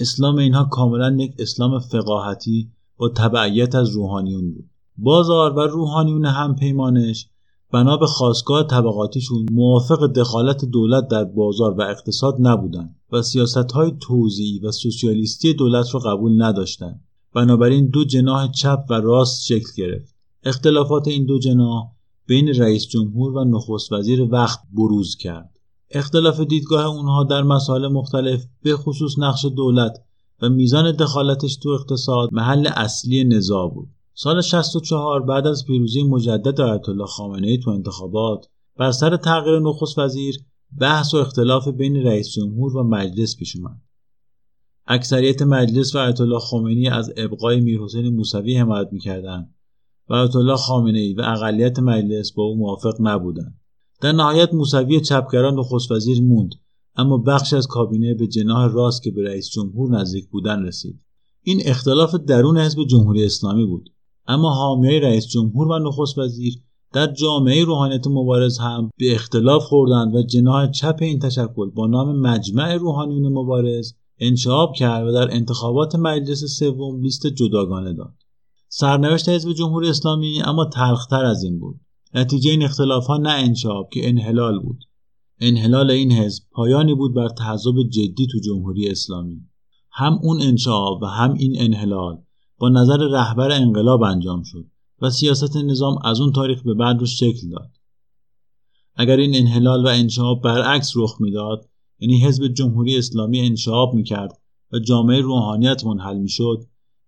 اسلام اینها کاملا یک اسلام فقاهتی با تبعیت از روحانیون بود. بازار و روحانیون همپیمانش بنا به خواستگاه طبقاتیشون موافق دخالت دولت در بازار و اقتصاد نبودند و سیاست های توزیعی و سوسیالیستی دولت را قبول نداشتند. بنابراین دو جناح چپ و راست شکل گرفت. اختلافات این دو جناح بین رئیس جمهور و نخست وزیر وقت بروز کرد. اختلاف دیدگاه اونها در مسائل مختلف به خصوص نقش دولت و میزان دخالتش تو اقتصاد محل اصلی نزاع بود. سال 64 بعد از پیروزی مجدد آیت الله خامنه ای تو انتخابات بر سر تغییر نخست وزیر بحث و اختلاف بین رئیس جمهور و مجلس پیش اومد. اکثریت مجلس و آیت الله خامنه‌ای از ابقای میرحسین موسوی حمایت می‌کردند و آیت الله خامنه ای و اقلیت مجلس با او موافق نبودند. در نهایت موسوی چپگران نخست وزیر موند اما بخش از کابینه به جناح راست که به رئیس جمهور نزدیک بودن رسید. این اختلاف درون حزب جمهوری اسلامی بود. اما حامیای رئیس جمهور و نخست وزیر در جامعه روحانیت مبارز هم به اختلاف خوردند و جناح چپ این تشکل با نام مجمع روحانیون مبارز انشعاب کرد و در انتخابات مجلس سوم لیست جداگانه داد. سرنوشت حزب جمهوری اسلامی اما تلختر از این بود. نتیجه این اختلاف ها نه انشعاب که انحلال بود. انحلال این حزب پایانی بود بر تعذب جدی تو جمهوری اسلامی. هم اون انشعاب و هم این انحلال با نظر رهبر انقلاب انجام شد و سیاست نظام از اون تاریخ به بعد رو شکل داد. اگر این انحلال و انشعاب برعکس رخ می‌داد یعنی حزب جمهوری اسلامی انشعاب می‌کرد و جامعه روحانیت منحل می‌شد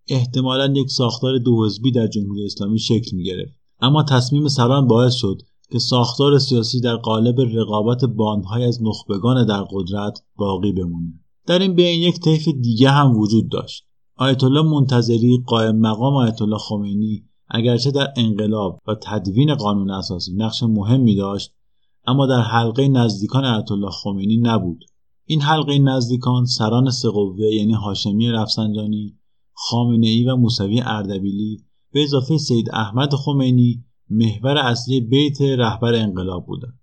احتمالا یک ساختار دو حزبی در جمهوری اسلامی شکل می‌گرفت اما تصمیم سران باعث شد که ساختار سیاسی در قالب رقابت باندهای از نخبگان در قدرت باقی بمونه. در این بین یک طیف دیگه هم وجود داشت. آیت الله منتظری قائم مقام آیت الله خمینی اگرچه در انقلاب و تدوین قانون اساسی نقش مهمی داشت اما در حلقه نزدیکان آیت الله خمینی نبود. این حلقه نزدیکان سران سقوه یعنی هاشمی رفسنجانی خامنه ای و موسوی اردبیلی به اضافه سید احمد خمینی محور اصلی بیت رهبر انقلاب بودند.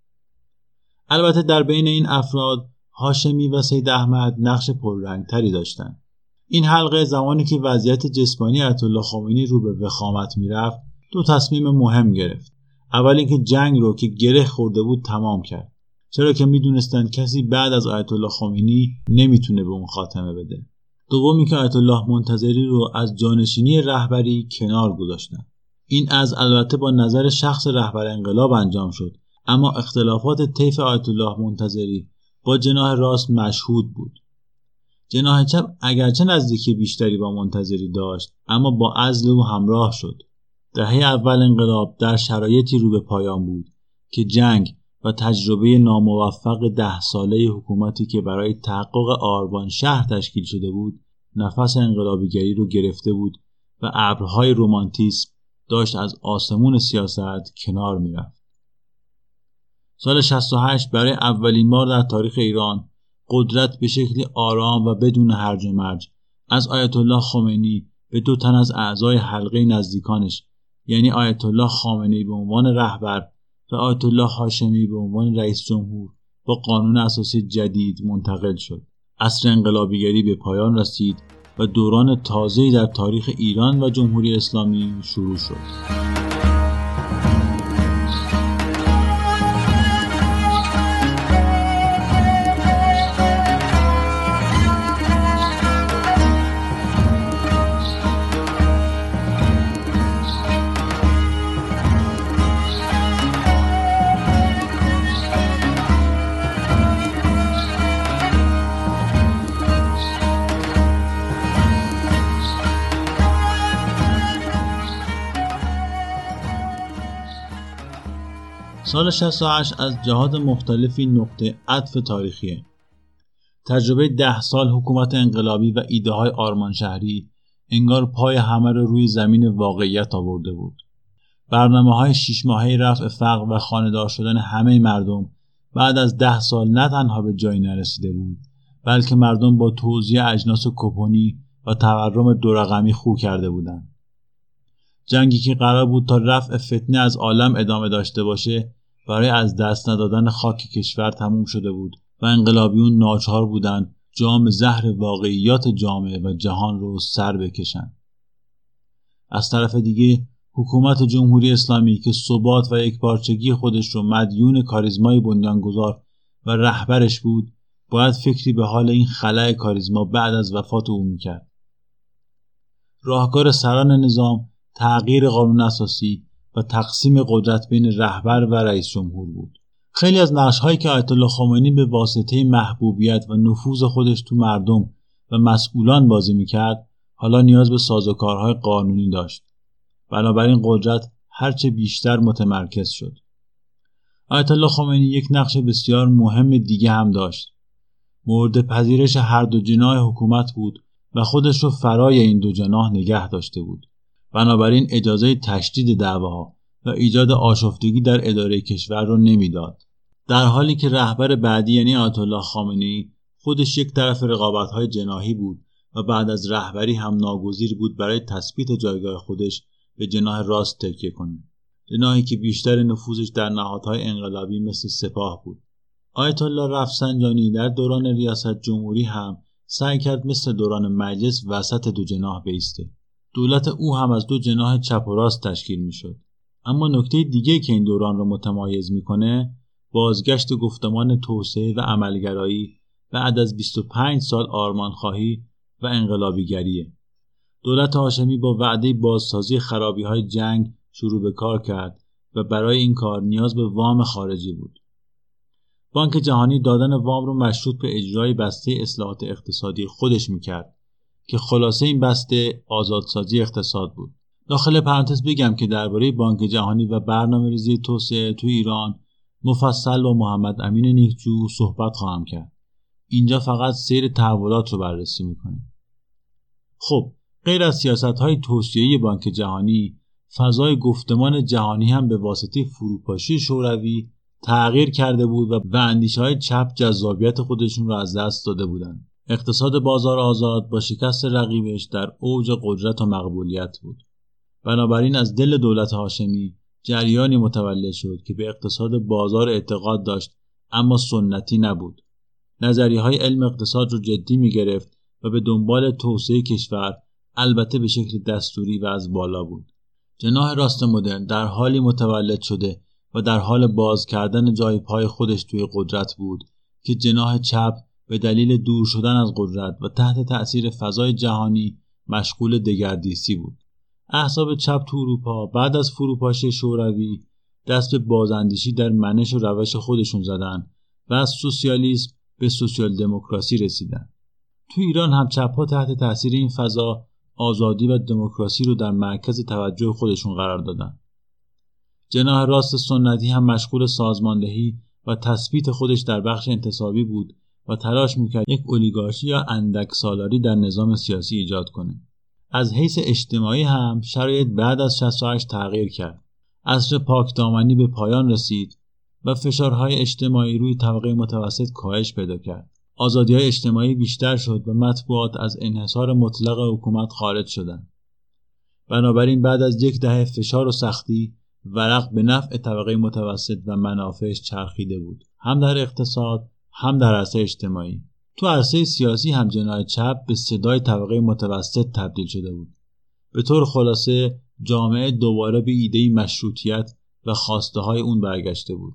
البته در بین این افراد هاشمی و سید احمد نقش پررنگتری داشتند. این حلقه زمانی که وضعیت جسمانی الله خمینی رو به وخامت می‌رفت دو تصمیم مهم گرفت. اول اینکه جنگ رو که گره خورده بود تمام کرد. چرا که می‌دونستند کسی بعد از آیت الله خمینی نمی‌تونه به اون خاتمه بده. دومی که آیت الله منتظری رو از جانشینی رهبری کنار گذاشتن. این از البته با نظر شخص رهبر انقلاب انجام شد اما اختلافات طیف آیت الله منتظری با جناح راست مشهود بود. جناح چپ اگرچه نزدیکی بیشتری با منتظری داشت اما با عزل او همراه شد. دهه اول انقلاب در شرایطی رو به پایان بود که جنگ و تجربه ناموفق ده ساله حکومتی که برای تحقق آربان شهر تشکیل شده بود نفس انقلابیگری رو گرفته بود و ابرهای رومانتیسم داشت از آسمون سیاست کنار می‌رفت. سال 68 برای اولین بار در تاریخ ایران قدرت به شکلی آرام و بدون هرج و مرج از آیت الله خمینی به دو تن از اعضای حلقه نزدیکانش یعنی آیت الله خامنه‌ای به عنوان رهبر و آیت الله هاشمی به عنوان رئیس جمهور با قانون اساسی جدید منتقل شد. عصر انقلابیگری به پایان رسید و دوران تازه‌ای در تاریخ ایران و جمهوری اسلامی شروع شد. سال 68 از جهات مختلفی نقطه عطف تاریخیه. تجربه ده سال حکومت انقلابی و ایده های آرمان شهری انگار پای همه رو روی زمین واقعیت آورده بود. برنامه های شیش ماهه رفع فقر و خاندار شدن همه مردم بعد از ده سال نه تنها به جایی نرسیده بود بلکه مردم با توزیع اجناس کپونی و تورم دو رقمی خو کرده بودند. جنگی که قرار بود تا رفع فتنه از عالم ادامه داشته باشه برای از دست ندادن خاک کشور تموم شده بود و انقلابیون ناچار بودند جام زهر واقعیات جامعه و جهان رو سر بکشن. از طرف دیگه حکومت جمهوری اسلامی که ثبات و یکپارچگی خودش رو مدیون کاریزمای بنیانگذار و رهبرش بود باید فکری به حال این خلای کاریزما بعد از وفات او می‌کرد. راهکار سران نظام تغییر قانون اساسی و تقسیم قدرت بین رهبر و رئیس جمهور بود. خیلی از نقش هایی که آیت الله خمینی به واسطه محبوبیت و نفوذ خودش تو مردم و مسئولان بازی می‌کرد حالا نیاز به سازوکارهای قانونی داشت. بنابراین قدرت هرچه بیشتر متمرکز شد. آیت الله خمینی یک نقش بسیار مهم دیگه هم داشت. مورد پذیرش هر دو جناح حکومت بود و خودش رو فرای این دو جناح نگه داشته بود. بنابراین اجازه تشدید دعواها و ایجاد آشفتگی در اداره کشور را نمی‌داد. در حالی که رهبر بعدی یعنی آیت الله خامنه‌ای خودش یک طرف رقابت‌های جناهی بود و بعد از رهبری هم ناگزیر بود برای تثبیت جایگاه خودش به جناح راست تکیه کنه. جناحی که بیشتر نفوذش در نهادهای انقلابی مثل سپاه بود. آیت الله رفسنجانی در دوران ریاست جمهوری هم سعی کرد مثل دوران مجلس وسط دو جناح بیسته. دولت او هم از دو جناح چپ و راست تشکیل می‌شد. اما نکته دیگه که این دوران را متمایز می‌کنه بازگشت گفتمان توسعه و عملگرایی بعد از 25 سال آرمانخواهی و انقلابیگریه. دولت هاشمی با وعده بازسازی خرابی های جنگ شروع به کار کرد و برای این کار نیاز به وام خارجی بود. بانک جهانی دادن وام رو مشروط به اجرای بسته اصلاحات اقتصادی خودش می‌کرد. که خلاصه این بسته آزادسازی اقتصاد بود. داخل پرانتز بگم که درباره بانک جهانی و برنامه ریزی توسعه تو ایران مفصل با محمد امین نیکجو صحبت خواهم کرد. اینجا فقط سیر تحولات رو بررسی می‌کنه خب غیر از سیاست های توسعه بانک جهانی فضای گفتمان جهانی هم به واسطه فروپاشی شوروی تغییر کرده بود و اندیشه های چپ جذابیت خودشون را از دست داده بودند. اقتصاد بازار آزاد با شکست رقیبش در اوج قدرت و مقبولیت بود. بنابراین از دل دولت هاشمی جریانی متولد شد که به اقتصاد بازار اعتقاد داشت اما سنتی نبود. نظریه های علم اقتصاد رو جدی می گرفت و به دنبال توسعه کشور البته به شکل دستوری و از بالا بود. جناح راست مدرن در حالی متولد شده و در حال باز کردن جای پای خودش توی قدرت بود که جناح چپ به دلیل دور شدن از قدرت و تحت تأثیر فضای جهانی مشغول دگردیسی بود. احزاب چپ تو اروپا بعد از فروپاشی شوروی دست به بازاندیشی در منش و روش خودشون زدن و از سوسیالیسم به سوسیال دموکراسی رسیدن. تو ایران هم چپها تحت تاثیر این فضا آزادی و دموکراسی رو در مرکز توجه خودشون قرار دادن. جناح راست سنتی هم مشغول سازماندهی و تثبیت خودش در بخش انتصابی بود و تلاش می‌کرد یک اولیگارشی یا اندک سالاری در نظام سیاسی ایجاد کنه. از حیث اجتماعی هم شرایط بعد از 68 تغییر کرد. عصر پاکدامنی به پایان رسید و فشارهای اجتماعی روی طبقه متوسط کاهش پیدا کرد. آزادی های اجتماعی بیشتر شد و مطبوعات از انحصار مطلق حکومت خارج شدند. بنابراین بعد از یک دهه فشار و سختی ورق به نفع طبقه متوسط و منافعش چرخیده بود هم در اقتصاد هم در عرصه اجتماعی. تو عرصه سیاسی هم جناح چپ به صدای طبقه متوسط تبدیل شده بود. به طور خلاصه جامعه دوباره به ایده مشروطیت و خواسته های اون برگشته بود.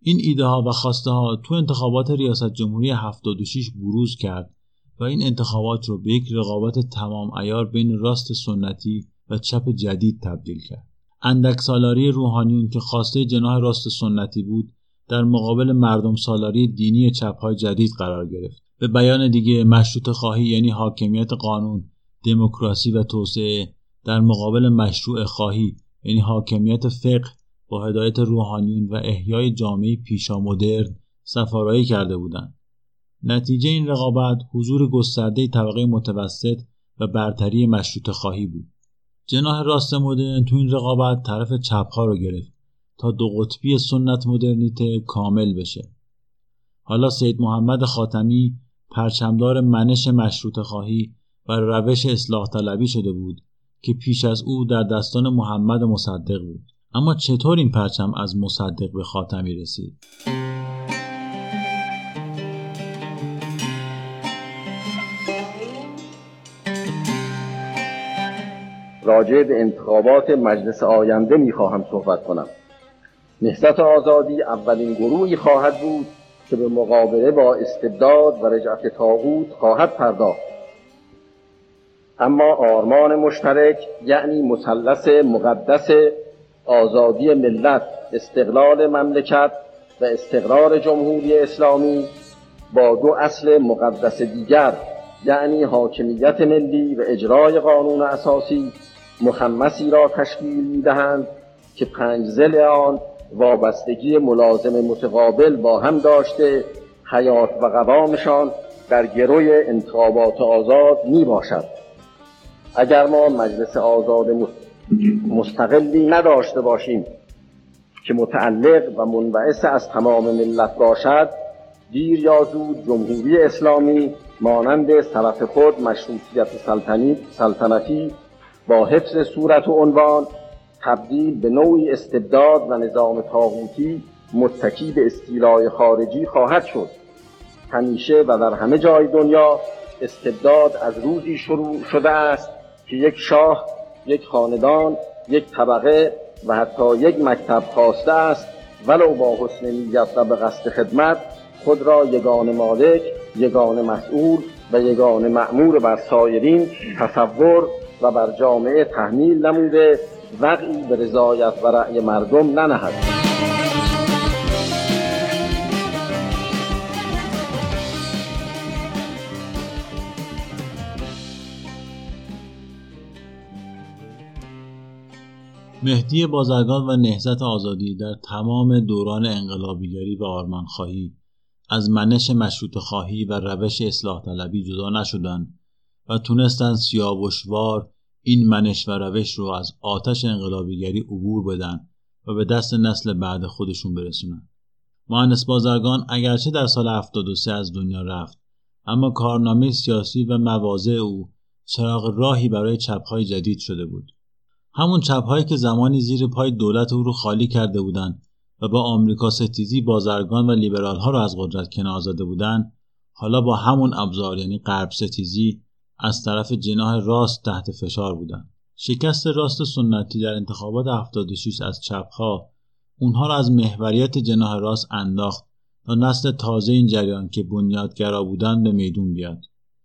این ایده ها و خواسته ها تو انتخابات ریاست جمهوری 76 بروز کرد و این انتخابات رو به یک رقابت تمام ایار بین راست سنتی و چپ جدید تبدیل کرد. اندک سالاری روحانیون که خواسته جناح راست سنتی بود در مقابل مردم سالاری دینی چپهای جدید قرار گرفت. به بیان دیگه مشروط خواهی یعنی حاکمیت قانون، دموکراسی و توسعه در مقابل مشروع خواهی یعنی حاکمیت فقه با هدایت روحانیون و احیای جامعه پیشا مدرن سفارایی کرده بودند. نتیجه این رقابت حضور گسترده طبقه متوسط و برتری مشروط خواهی بود. جناح راست مدرن تو این رقابت طرف چپ ها رو گرفت تا دو قطبی سنت مدرنیته کامل بشه. حالا سید محمد خاتمی پرچمدار منش مشروط خواهی و روش اصلاح طلبی شده بود که پیش از او در دستان محمد مصدق بود. اما چطور این پرچم از مصدق به خاتمی رسید؟ راجع به انتخابات مجلس آینده می‌خواهم صحبت کنم نهضت آزادی اولین گروهی خواهد بود که به مقابله با استبداد و رجعت تاغوت خواهد پرداخت. اما آرمان مشترک یعنی مثلث مقدس آزادی ملت استقلال مملکت و استقرار جمهوری اسلامی با دو اصل مقدس دیگر یعنی حاکمیت ملی و اجرای قانون اساسی مخمسی را تشکیل می‌دهند که پنج زل آن وابستگی ملازم متقابل با هم داشته حیات و قوامشان در گروی انتخابات آزاد می باشد. اگر ما مجلس آزاد مستقلی نداشته باشیم که متعلق و منبعث از تمام ملت باشد دیر یا زود جمهوری اسلامی مانند سلف خود مشروطیت سلطنتی با حفظ صورت و عنوان تبدیل به نوعی استبداد و نظام تاغوتی متکی به استیلای خارجی خواهد شد. همیشه و در همه جای دنیا استبداد از روزی شروع شده است که یک شاه یک خاندان یک طبقه و حتی یک مکتب خواسته است ولو با حسن نیت و به قصد خدمت خود را یگان مالک یگان مسئول و یگان معمور بر سایرین تصور و بر جامعه تحمیل نموده وقعی به رضایت و رأی مردم ننهد. مهدی بازرگان و نهزت آزادی در تمام دوران انقلابیگری و آرمانخواهی از منش مشروط خواهی و روش اصلاح طلبی جدا نشدند و تونستن سیاوشوار این منش و روش رو از آتش انقلابیگری عبور بدن و به دست نسل بعد خودشون برسونن. مهندس بازرگان اگرچه در سال 73 از دنیا رفت اما کارنامه سیاسی و مواضع او چراغ راهی برای چپهای جدید شده بود همون چپهایی که زمانی زیر پای دولت او رو خالی کرده بودند و با آمریکا ستیزی بازرگان و لیبرال ها را از قدرت کنار زده بودند حالا با همون ابزار یعنی غرب ستیزی از طرف جناح راست تحت فشار بودند. شکست راست سنتی در انتخابات 76 از چپها اونها را از محوریت جناح راست انداخت تا نسل تازه این جریان که بنیادگرا بودند به میدون بیاد.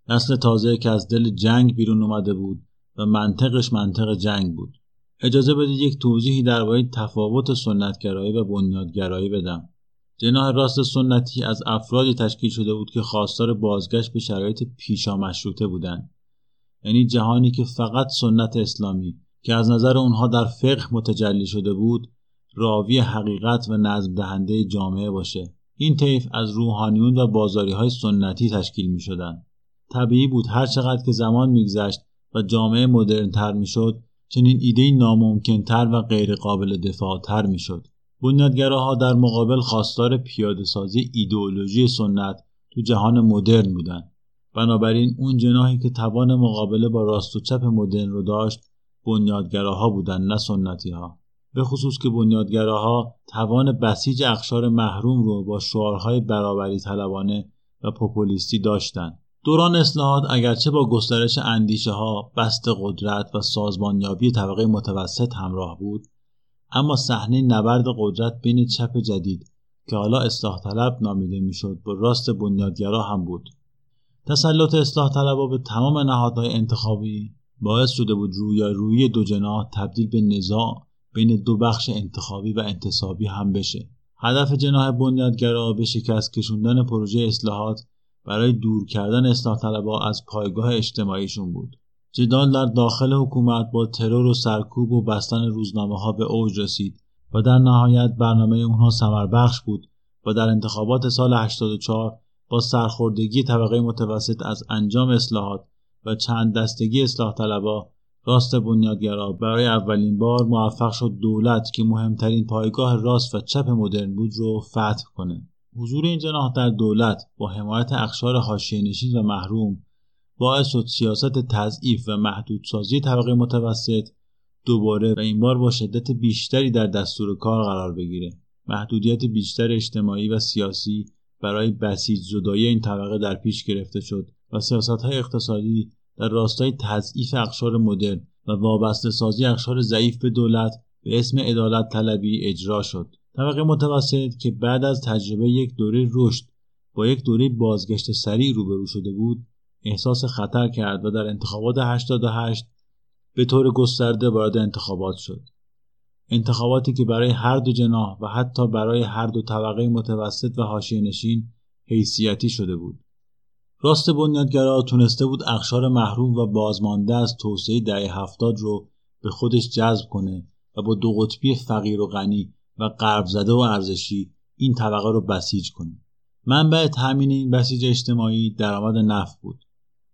نسل تازه که از دل جنگ بیرون اومده بود و منطقش منطق جنگ بود. اجازه بدید یک توضیحی درباره تفاوت سنتگرایی و بنیادگرایی بدم. جناح راست سنتی از افرادی تشکیل شده بود که خواستار بازگشت به شرایط پیشا مشروطه بودند یعنی جهانی که فقط سنت اسلامی که از نظر اونها در فقه متجلی شده بود راوی حقیقت و نظم دهنده جامعه باشه این طیف از روحانیون و بازاری های سنتی تشکیل می شدن. طبیعی بود هر چقدر که زمان میگذشت و جامعه مدرن تر می شد چنین ایده ناممکن تر و غیرقابل دفاع تر می شد. بنیادگراها در مقابل خواستار پیاده سازی ایدئولوژی سنت تو جهان مدرن بودند. بنابراین اون جناحی که توان مقابله با راست و چپ مدرن رو داشت بنیادگراها بودند نه سنتی ها. به خصوص که بنیادگراها توان بسیج اخشار محروم رو با شعارهای برابری طلبانه و پوپولیستی داشتند. دوران اصلاحات اگرچه با گسترش اندیشه ها بست قدرت و سازمانیابی طبقه متوسط همراه بود اما صحنه نبرد قدرت بین چپ جدید که حالا اصلاح طلب نامیده می‌شد با راست بنیادگرا هم بود. تسلط اصلاح طلب به تمام نهادهای انتخابی باعث شده بود روی دو جناح تبدیل به نزاع بین دو بخش انتخابی و انتصابی هم بشه. هدف جناح بنیادگرا به شکست کشوندن پروژه اصلاحات برای دور کردن اصلاح طلبها از پایگاه اجتماعیشون بود. جدال در داخل حکومت با ترور و سرکوب و بستن روزنامه ها به اوج رسید و در نهایت برنامه اونها سمر بخش بود و در انتخابات سال 84 با سرخوردگی طبقه متوسط از انجام اصلاحات و چند دستگی اصلاح طلبا راست بنیادگرا برای اولین بار موفق شد دولت که مهمترین پایگاه راست و چپ مدرن بود رو فتح کنه. حضور این جناح در دولت با حمایت اقشار حاشیه‌نشین و محروم باعث شد سیاست تضعیف و محدودسازی طبقه متوسط دوباره و این بار با شدت بیشتری در دستور کار قرار بگیره. محدودیت بیشتر اجتماعی و سیاسی برای بسیج زدایی این طبقه در پیش گرفته شد و سیاست های اقتصادی در راستای تضعیف اقشار مدرن و وابسته سازی اقشار ضعیف به دولت به اسم عدالت طلبی اجرا شد. طبقه متوسط که بعد از تجربه یک دوره رشد با یک دوره بازگشت سریع روبرو شده بود احساس خطر کرد و در انتخابات 88 به طور گسترده وارد انتخابات شد. انتخاباتی که برای هر دو جناح و حتی برای هر دو طبقه متوسط و حاشیه نشین حیثیتی شده بود. راست بنیادگرا تونسته بود اخشار محروم و بازمانده از توسعه دهه هفتاد رو به خودش جذب کنه و با دو قطبی فقیر و غنی و غرب زده و ارزشی این طبقه رو بسیج کنه. منبع تامین این بسیج اجتماعی درآمد نفت بود.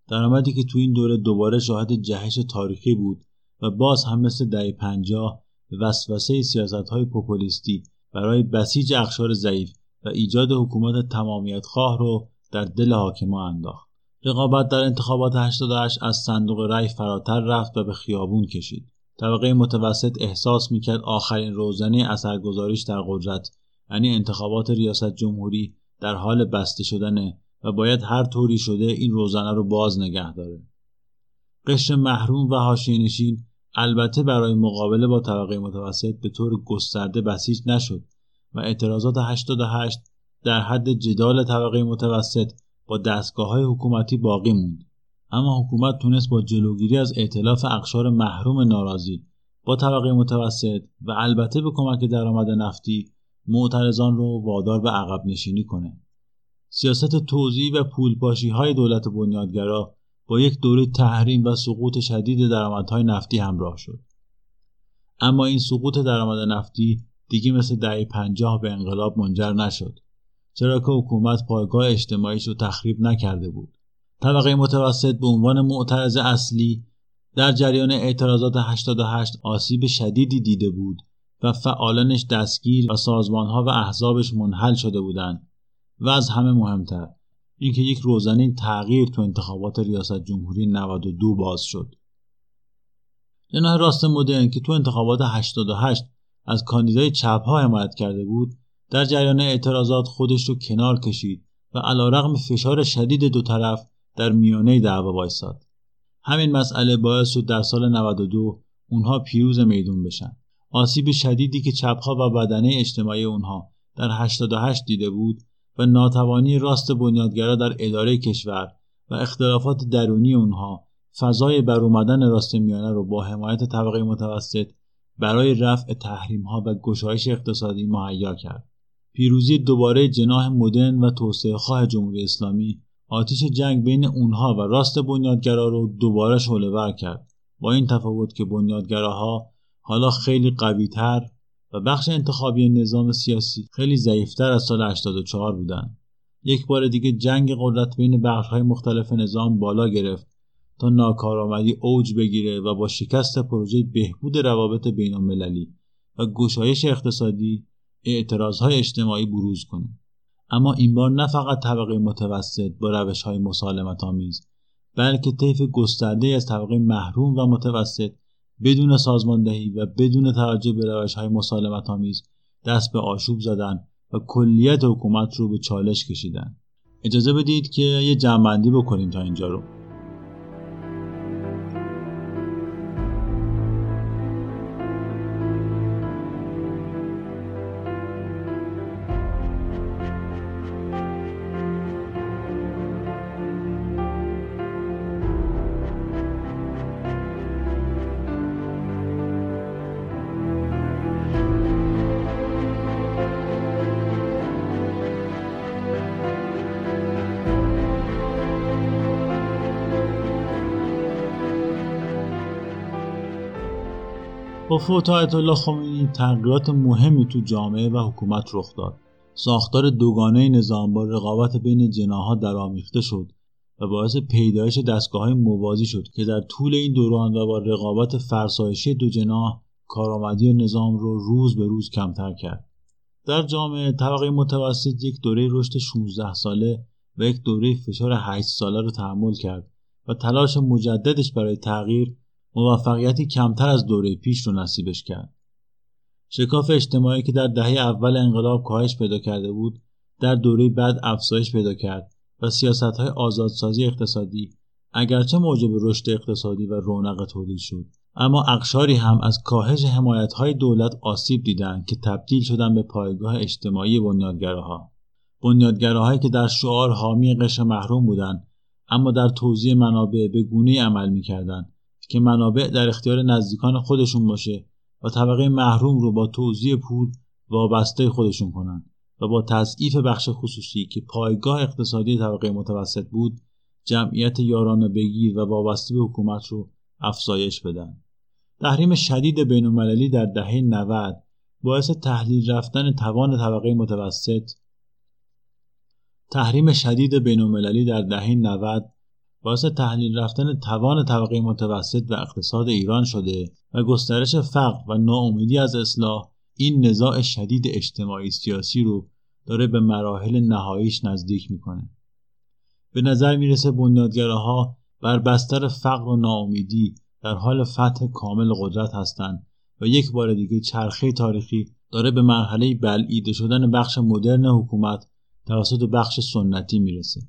درآمدی که تو این دوره دوباره شاهد جهش تاریخی بود و باز هم مثل دهه پنجاه وسوسه سیاست های پوپولیستی برای بسیج اخشار ضعیف و ایجاد حکومت تمامیت خواه رو در دل حاکما انداخت. رقابت در انتخابات 88 از صندوق رأی فراتر رفت و به خیابون کشید. طبقه متوسط احساس می‌کرد آخرین روزنه اثرگذاریش در قدرت یعنی انتخابات ریاست جمهوری در حال بسته شدنه و باید هر طوری شده این روزنه رو باز نگه داره. قشر محروم و حاشیه‌نشین البته برای مقابله با طبقه متوسط به طور گسترده بسیج نشد و اعتراضات 88 در حد جدال طبقه متوسط با دستگاه های حکومتی باقی موند. اما حکومت تونست با جلوگیری از ائتلاف اقشار محروم ناراضی با طبقه متوسط و البته به کمک درآمد نفتی معترضان رو وادار به عقب نشینی کنه. سیاست توزیع و پولپاشی های دولت بنیادگرا با یک دوره تحریم و سقوط شدید درآمدهای نفتی همراه شد. اما این سقوط درآمد نفتی دیگه مثل دهه پنجاه به انقلاب منجر نشد چرا که حکومت پایگاه اجتماعیش رو تخریب نکرده بود. طبقه متوسط به عنوان معترض اصلی در جریان اعتراضات 88 آسیب شدیدی دیده بود و فعالانش دستگیر و سازمانها و احزابش منحل شده بودند. و از همه مهمتر اینکه یک روزنین تغییر تو انتخابات ریاست جمهوری 92 باز شد. جناح راست مدرن که تو انتخابات 88 از کاندیدای چپ ها حمایت کرده بود در جریان اعتراضات خودش رو کنار کشید و علیرغم فشار شدید دو طرف در میانه دعوا وایساد. همین مسئله باعث شد در سال 92 اونها پیروز میدون بشن. آسیب شدیدی که چپها و بدنه اجتماعی اونها در 88 دیده بود و ناتوانی راست بنیادگرا در اداره کشور و اختلافات درونی اونها فضای بر اومدن راست میانه رو با حمایت طبقه متوسط برای رفع تحریم ها و گشایش اقتصادی مهیا کرد. پیروزی دوباره جناح مدرن و توسعه خواه جمهوری اسلامی آتیش جنگ بین اونها و راست بنیادگرا رو دوباره شعله کرد با این تفاوت که بنیادگراها حالا خیلی قویتر و بخش انتخابی نظام سیاسی خیلی ضعیفتر از سال 84 بودند. یک بار دیگه جنگ قدرت بین بخشهای مختلف نظام بالا گرفت تا ناکارآمدی اوج بگیره و با شکست پروژه بهبود روابط بین المللی و گشایش اقتصادی اعتراضهای اجتماعی بروز کنه. اما این بار نه فقط طبقه متوسط با روش های مسالمت بلکه طیف گسترده از طبقه محروم و متوسط بدون سازماندهی و بدون توجه به روش های مسالمت آمیز دست به آشوب زدن و کلیت حکومت رو به چالش کشیدن. اجازه بدید که یه جمعبندی بکنیم تا اینجا رو. فوت الله خمینی تغییرات مهمی تو جامعه و حکومت رخ داد. ساختار دوگانه نظام با رقابت بین جناها درآمیخته شد و باعث پیدایش دستگاه های موازی شد که در طول این دوران و با رقابت فرسایشی دو جناح کارآمدی نظام رو روز به روز کمتر کرد. در جامعه طبقه متوسط یک دوره رشد 16 ساله و یک دوره فشار 8 ساله رو تحمل کرد و تلاش مجددش برای تغییر موفقیتی کمتر از دوره پیش رو نصیبش کرد. شکاف اجتماعی که در دهه اول انقلاب کاهش پیدا کرده بود در دوره بعد افزایش پیدا کرد و سیاست های آزادسازی اقتصادی اگرچه موجب رشد اقتصادی و رونق تولید شد اما اقشاری هم از کاهش حمایت های دولت آسیب دیدند که تبدیل شدن به پایگاه اجتماعی بنیادگراها بنیادگراهایی که در شعار حامی قشر محروم بودند اما در توزیع منابع به گونه عمل می‌کردند که منابع در اختیار نزدیکان خودشون باشه و طبقه محروم رو با توزیع پول وابسته خودشون کنن و با تضعیف بخش خصوصی که پایگاه اقتصادی طبقه متوسط بود جمعیت یارانه بگیر و وابسته به حکومت رو افزایش بدن. تحریم شدید بین در دهه 90 باعث تحلیل رفتن توان طبقه متوسط. تحریم شدید بین در دهه 90 باعث تحلیل رفتن توان طبقه متوسط و اقتصاد ایران شده و گسترش فقر و ناامیدی از اصلاح این نزاع شدید اجتماعی سیاسی رو داره به مراحل نهاییش نزدیک می‌کنه. به نظر می‌رسه بنیادگراها بر بستر فقر و ناامیدی در حال فتح کامل قدرت هستند و یک بار دیگه چرخه تاریخی داره به مرحله بلعیده شدن بخش مدرن حکومت توسط بخش سنتی می‌رسه.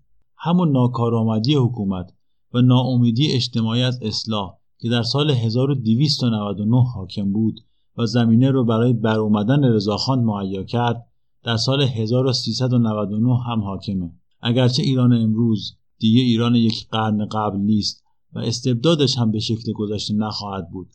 همون ناکارآمدی حکومت و ناامیدی اجتماعی از اصلاح که در سال 1299 حاکم بود و زمینه رو برای برومدن رضاخان مهیا کرد در سال 1399 هم حاکمه. اگرچه ایران امروز دیگه ایران یک قرن قبل نیست و استبدادش هم به شکل گذشته نخواهد بود.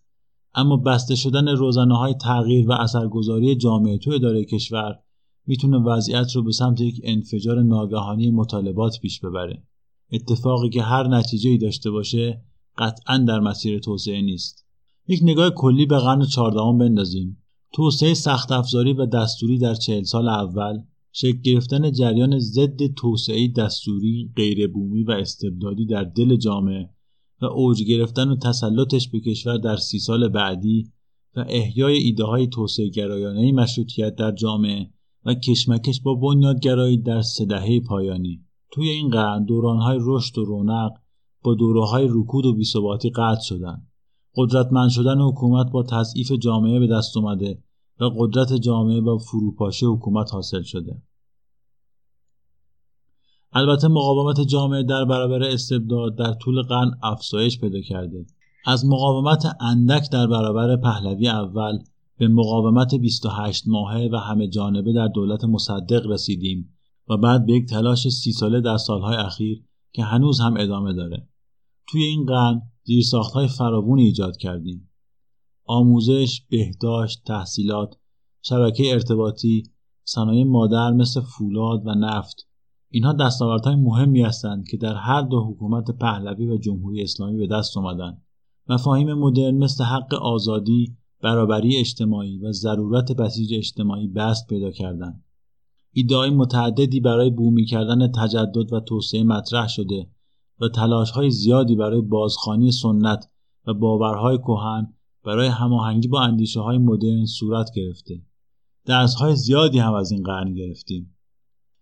اما بسته شدن روزنه های تغییر و اثرگذاری جامعه تو اداره کشور می‌تونه وضعیت رو به سمت یک انفجار ناگهانی مطالبات پیش ببره. اتفاقی که هر نتیجه ای داشته باشه قطعا در مسیر توسعه نیست. یک نگاه کلی به قرن چهاردهم بندازیم. توسعه سخت افزاری و دستوری در چهل سال اول شکل گرفتن جریان ضد توسعه دستوری غیربومی و استبدادی در دل جامعه و اوج گرفتن و تسلطش به کشور در سی سال بعدی و احیای ایده های توسعه گرایانه مشروطیت در جامعه و کشمکش با بنیادگرایی در سه دهه پایانی. توی این قرن دورانهای رشد و رونق با دورههای رکود و بیثباتی قطع شدند قدرتمند شدن حکومت با تضعیف جامعه به دست اومده و قدرت جامعه با فروپاشی حکومت حاصل شده. البته مقاومت جامعه در برابر استبداد در طول قرن افزایش پیدا کرده. از مقاومت اندک در برابر پهلوی اول به مقاومت 28 ماهه و همه جانبه در دولت مصدق رسیدیم و بعد به یک تلاش سی ساله در سالهای اخیر که هنوز هم ادامه داره. توی این قرن های فراوانی ایجاد کردیم. آموزش، بهداشت، تحصیلات، شبکه ارتباطی، صنایع مادر مثل فولاد و نفت اینها دستاوردهای مهمی هستند که در هر دو حکومت پهلوی و جمهوری اسلامی به دست آمدند. مفاهیم مدرن مثل حق آزادی، برابری اجتماعی و ضرورت بسیج اجتماعی بست پیدا کردند. ایدههای متعددی برای بومی کردن تجدد و توسعه مطرح شده و تلاش های زیادی برای بازخانی سنت و باورهای کهن برای هماهنگی با اندیشه های مدرن صورت گرفته. درس های زیادی هم از این قرن گرفتیم.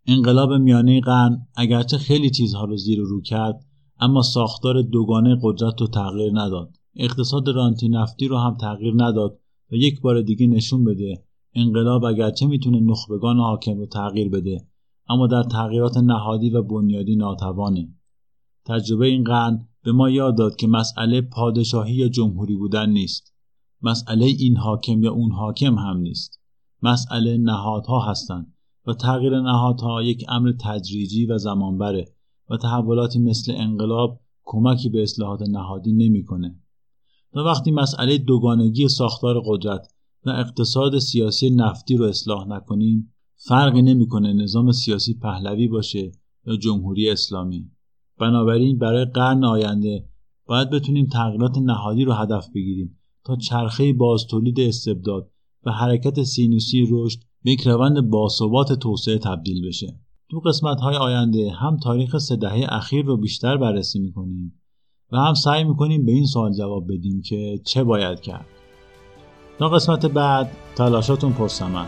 انقلاب میانه قرن اگرچه خیلی چیزها رو زیر و رو کرد اما ساختار دوگانه قدرت رو تغییر نداد. اقتصاد رانتی نفتی رو هم تغییر نداد و یک بار دیگه نشون بده انقلاب اگرچه می‌تونه نخبگان حاکم رو تغییر بده اما در تغییرات نهادی و بنیادی ناتوانه. تجربه این قرن به ما یاد داد که مسئله پادشاهی یا جمهوری بودن نیست. مسئله این حاکم یا اون حاکم هم نیست. مسئله نهادها هستند و تغییر نهادها یک امر تدریجی و زمانبره و تحولاتی مثل انقلاب کمکی به اصلاحات نهادی نمی‌کنه. تا وقتی مسئله دوگانگی ساختار قدرت و اقتصاد سیاسی نفتی رو اصلاح نکنیم فرقی نمی‌کنه نظام سیاسی پهلوی باشه یا جمهوری اسلامی. بنابراین برای قرن آینده باید بتونیم تغییرات نهادی رو هدف بگیریم تا چرخه باز تولید استبداد و حرکت سینوسی رشد به یک روند باثبات توسعه تبدیل بشه. تو قسمت های آینده هم تاریخ سه دهه اخیر رو بیشتر بررسی می‌کنیم. و هم سعی می‌کنیم به این سوال جواب بدیم که چه باید کرد. تا قسمت بعد تلاشاتون پرسمن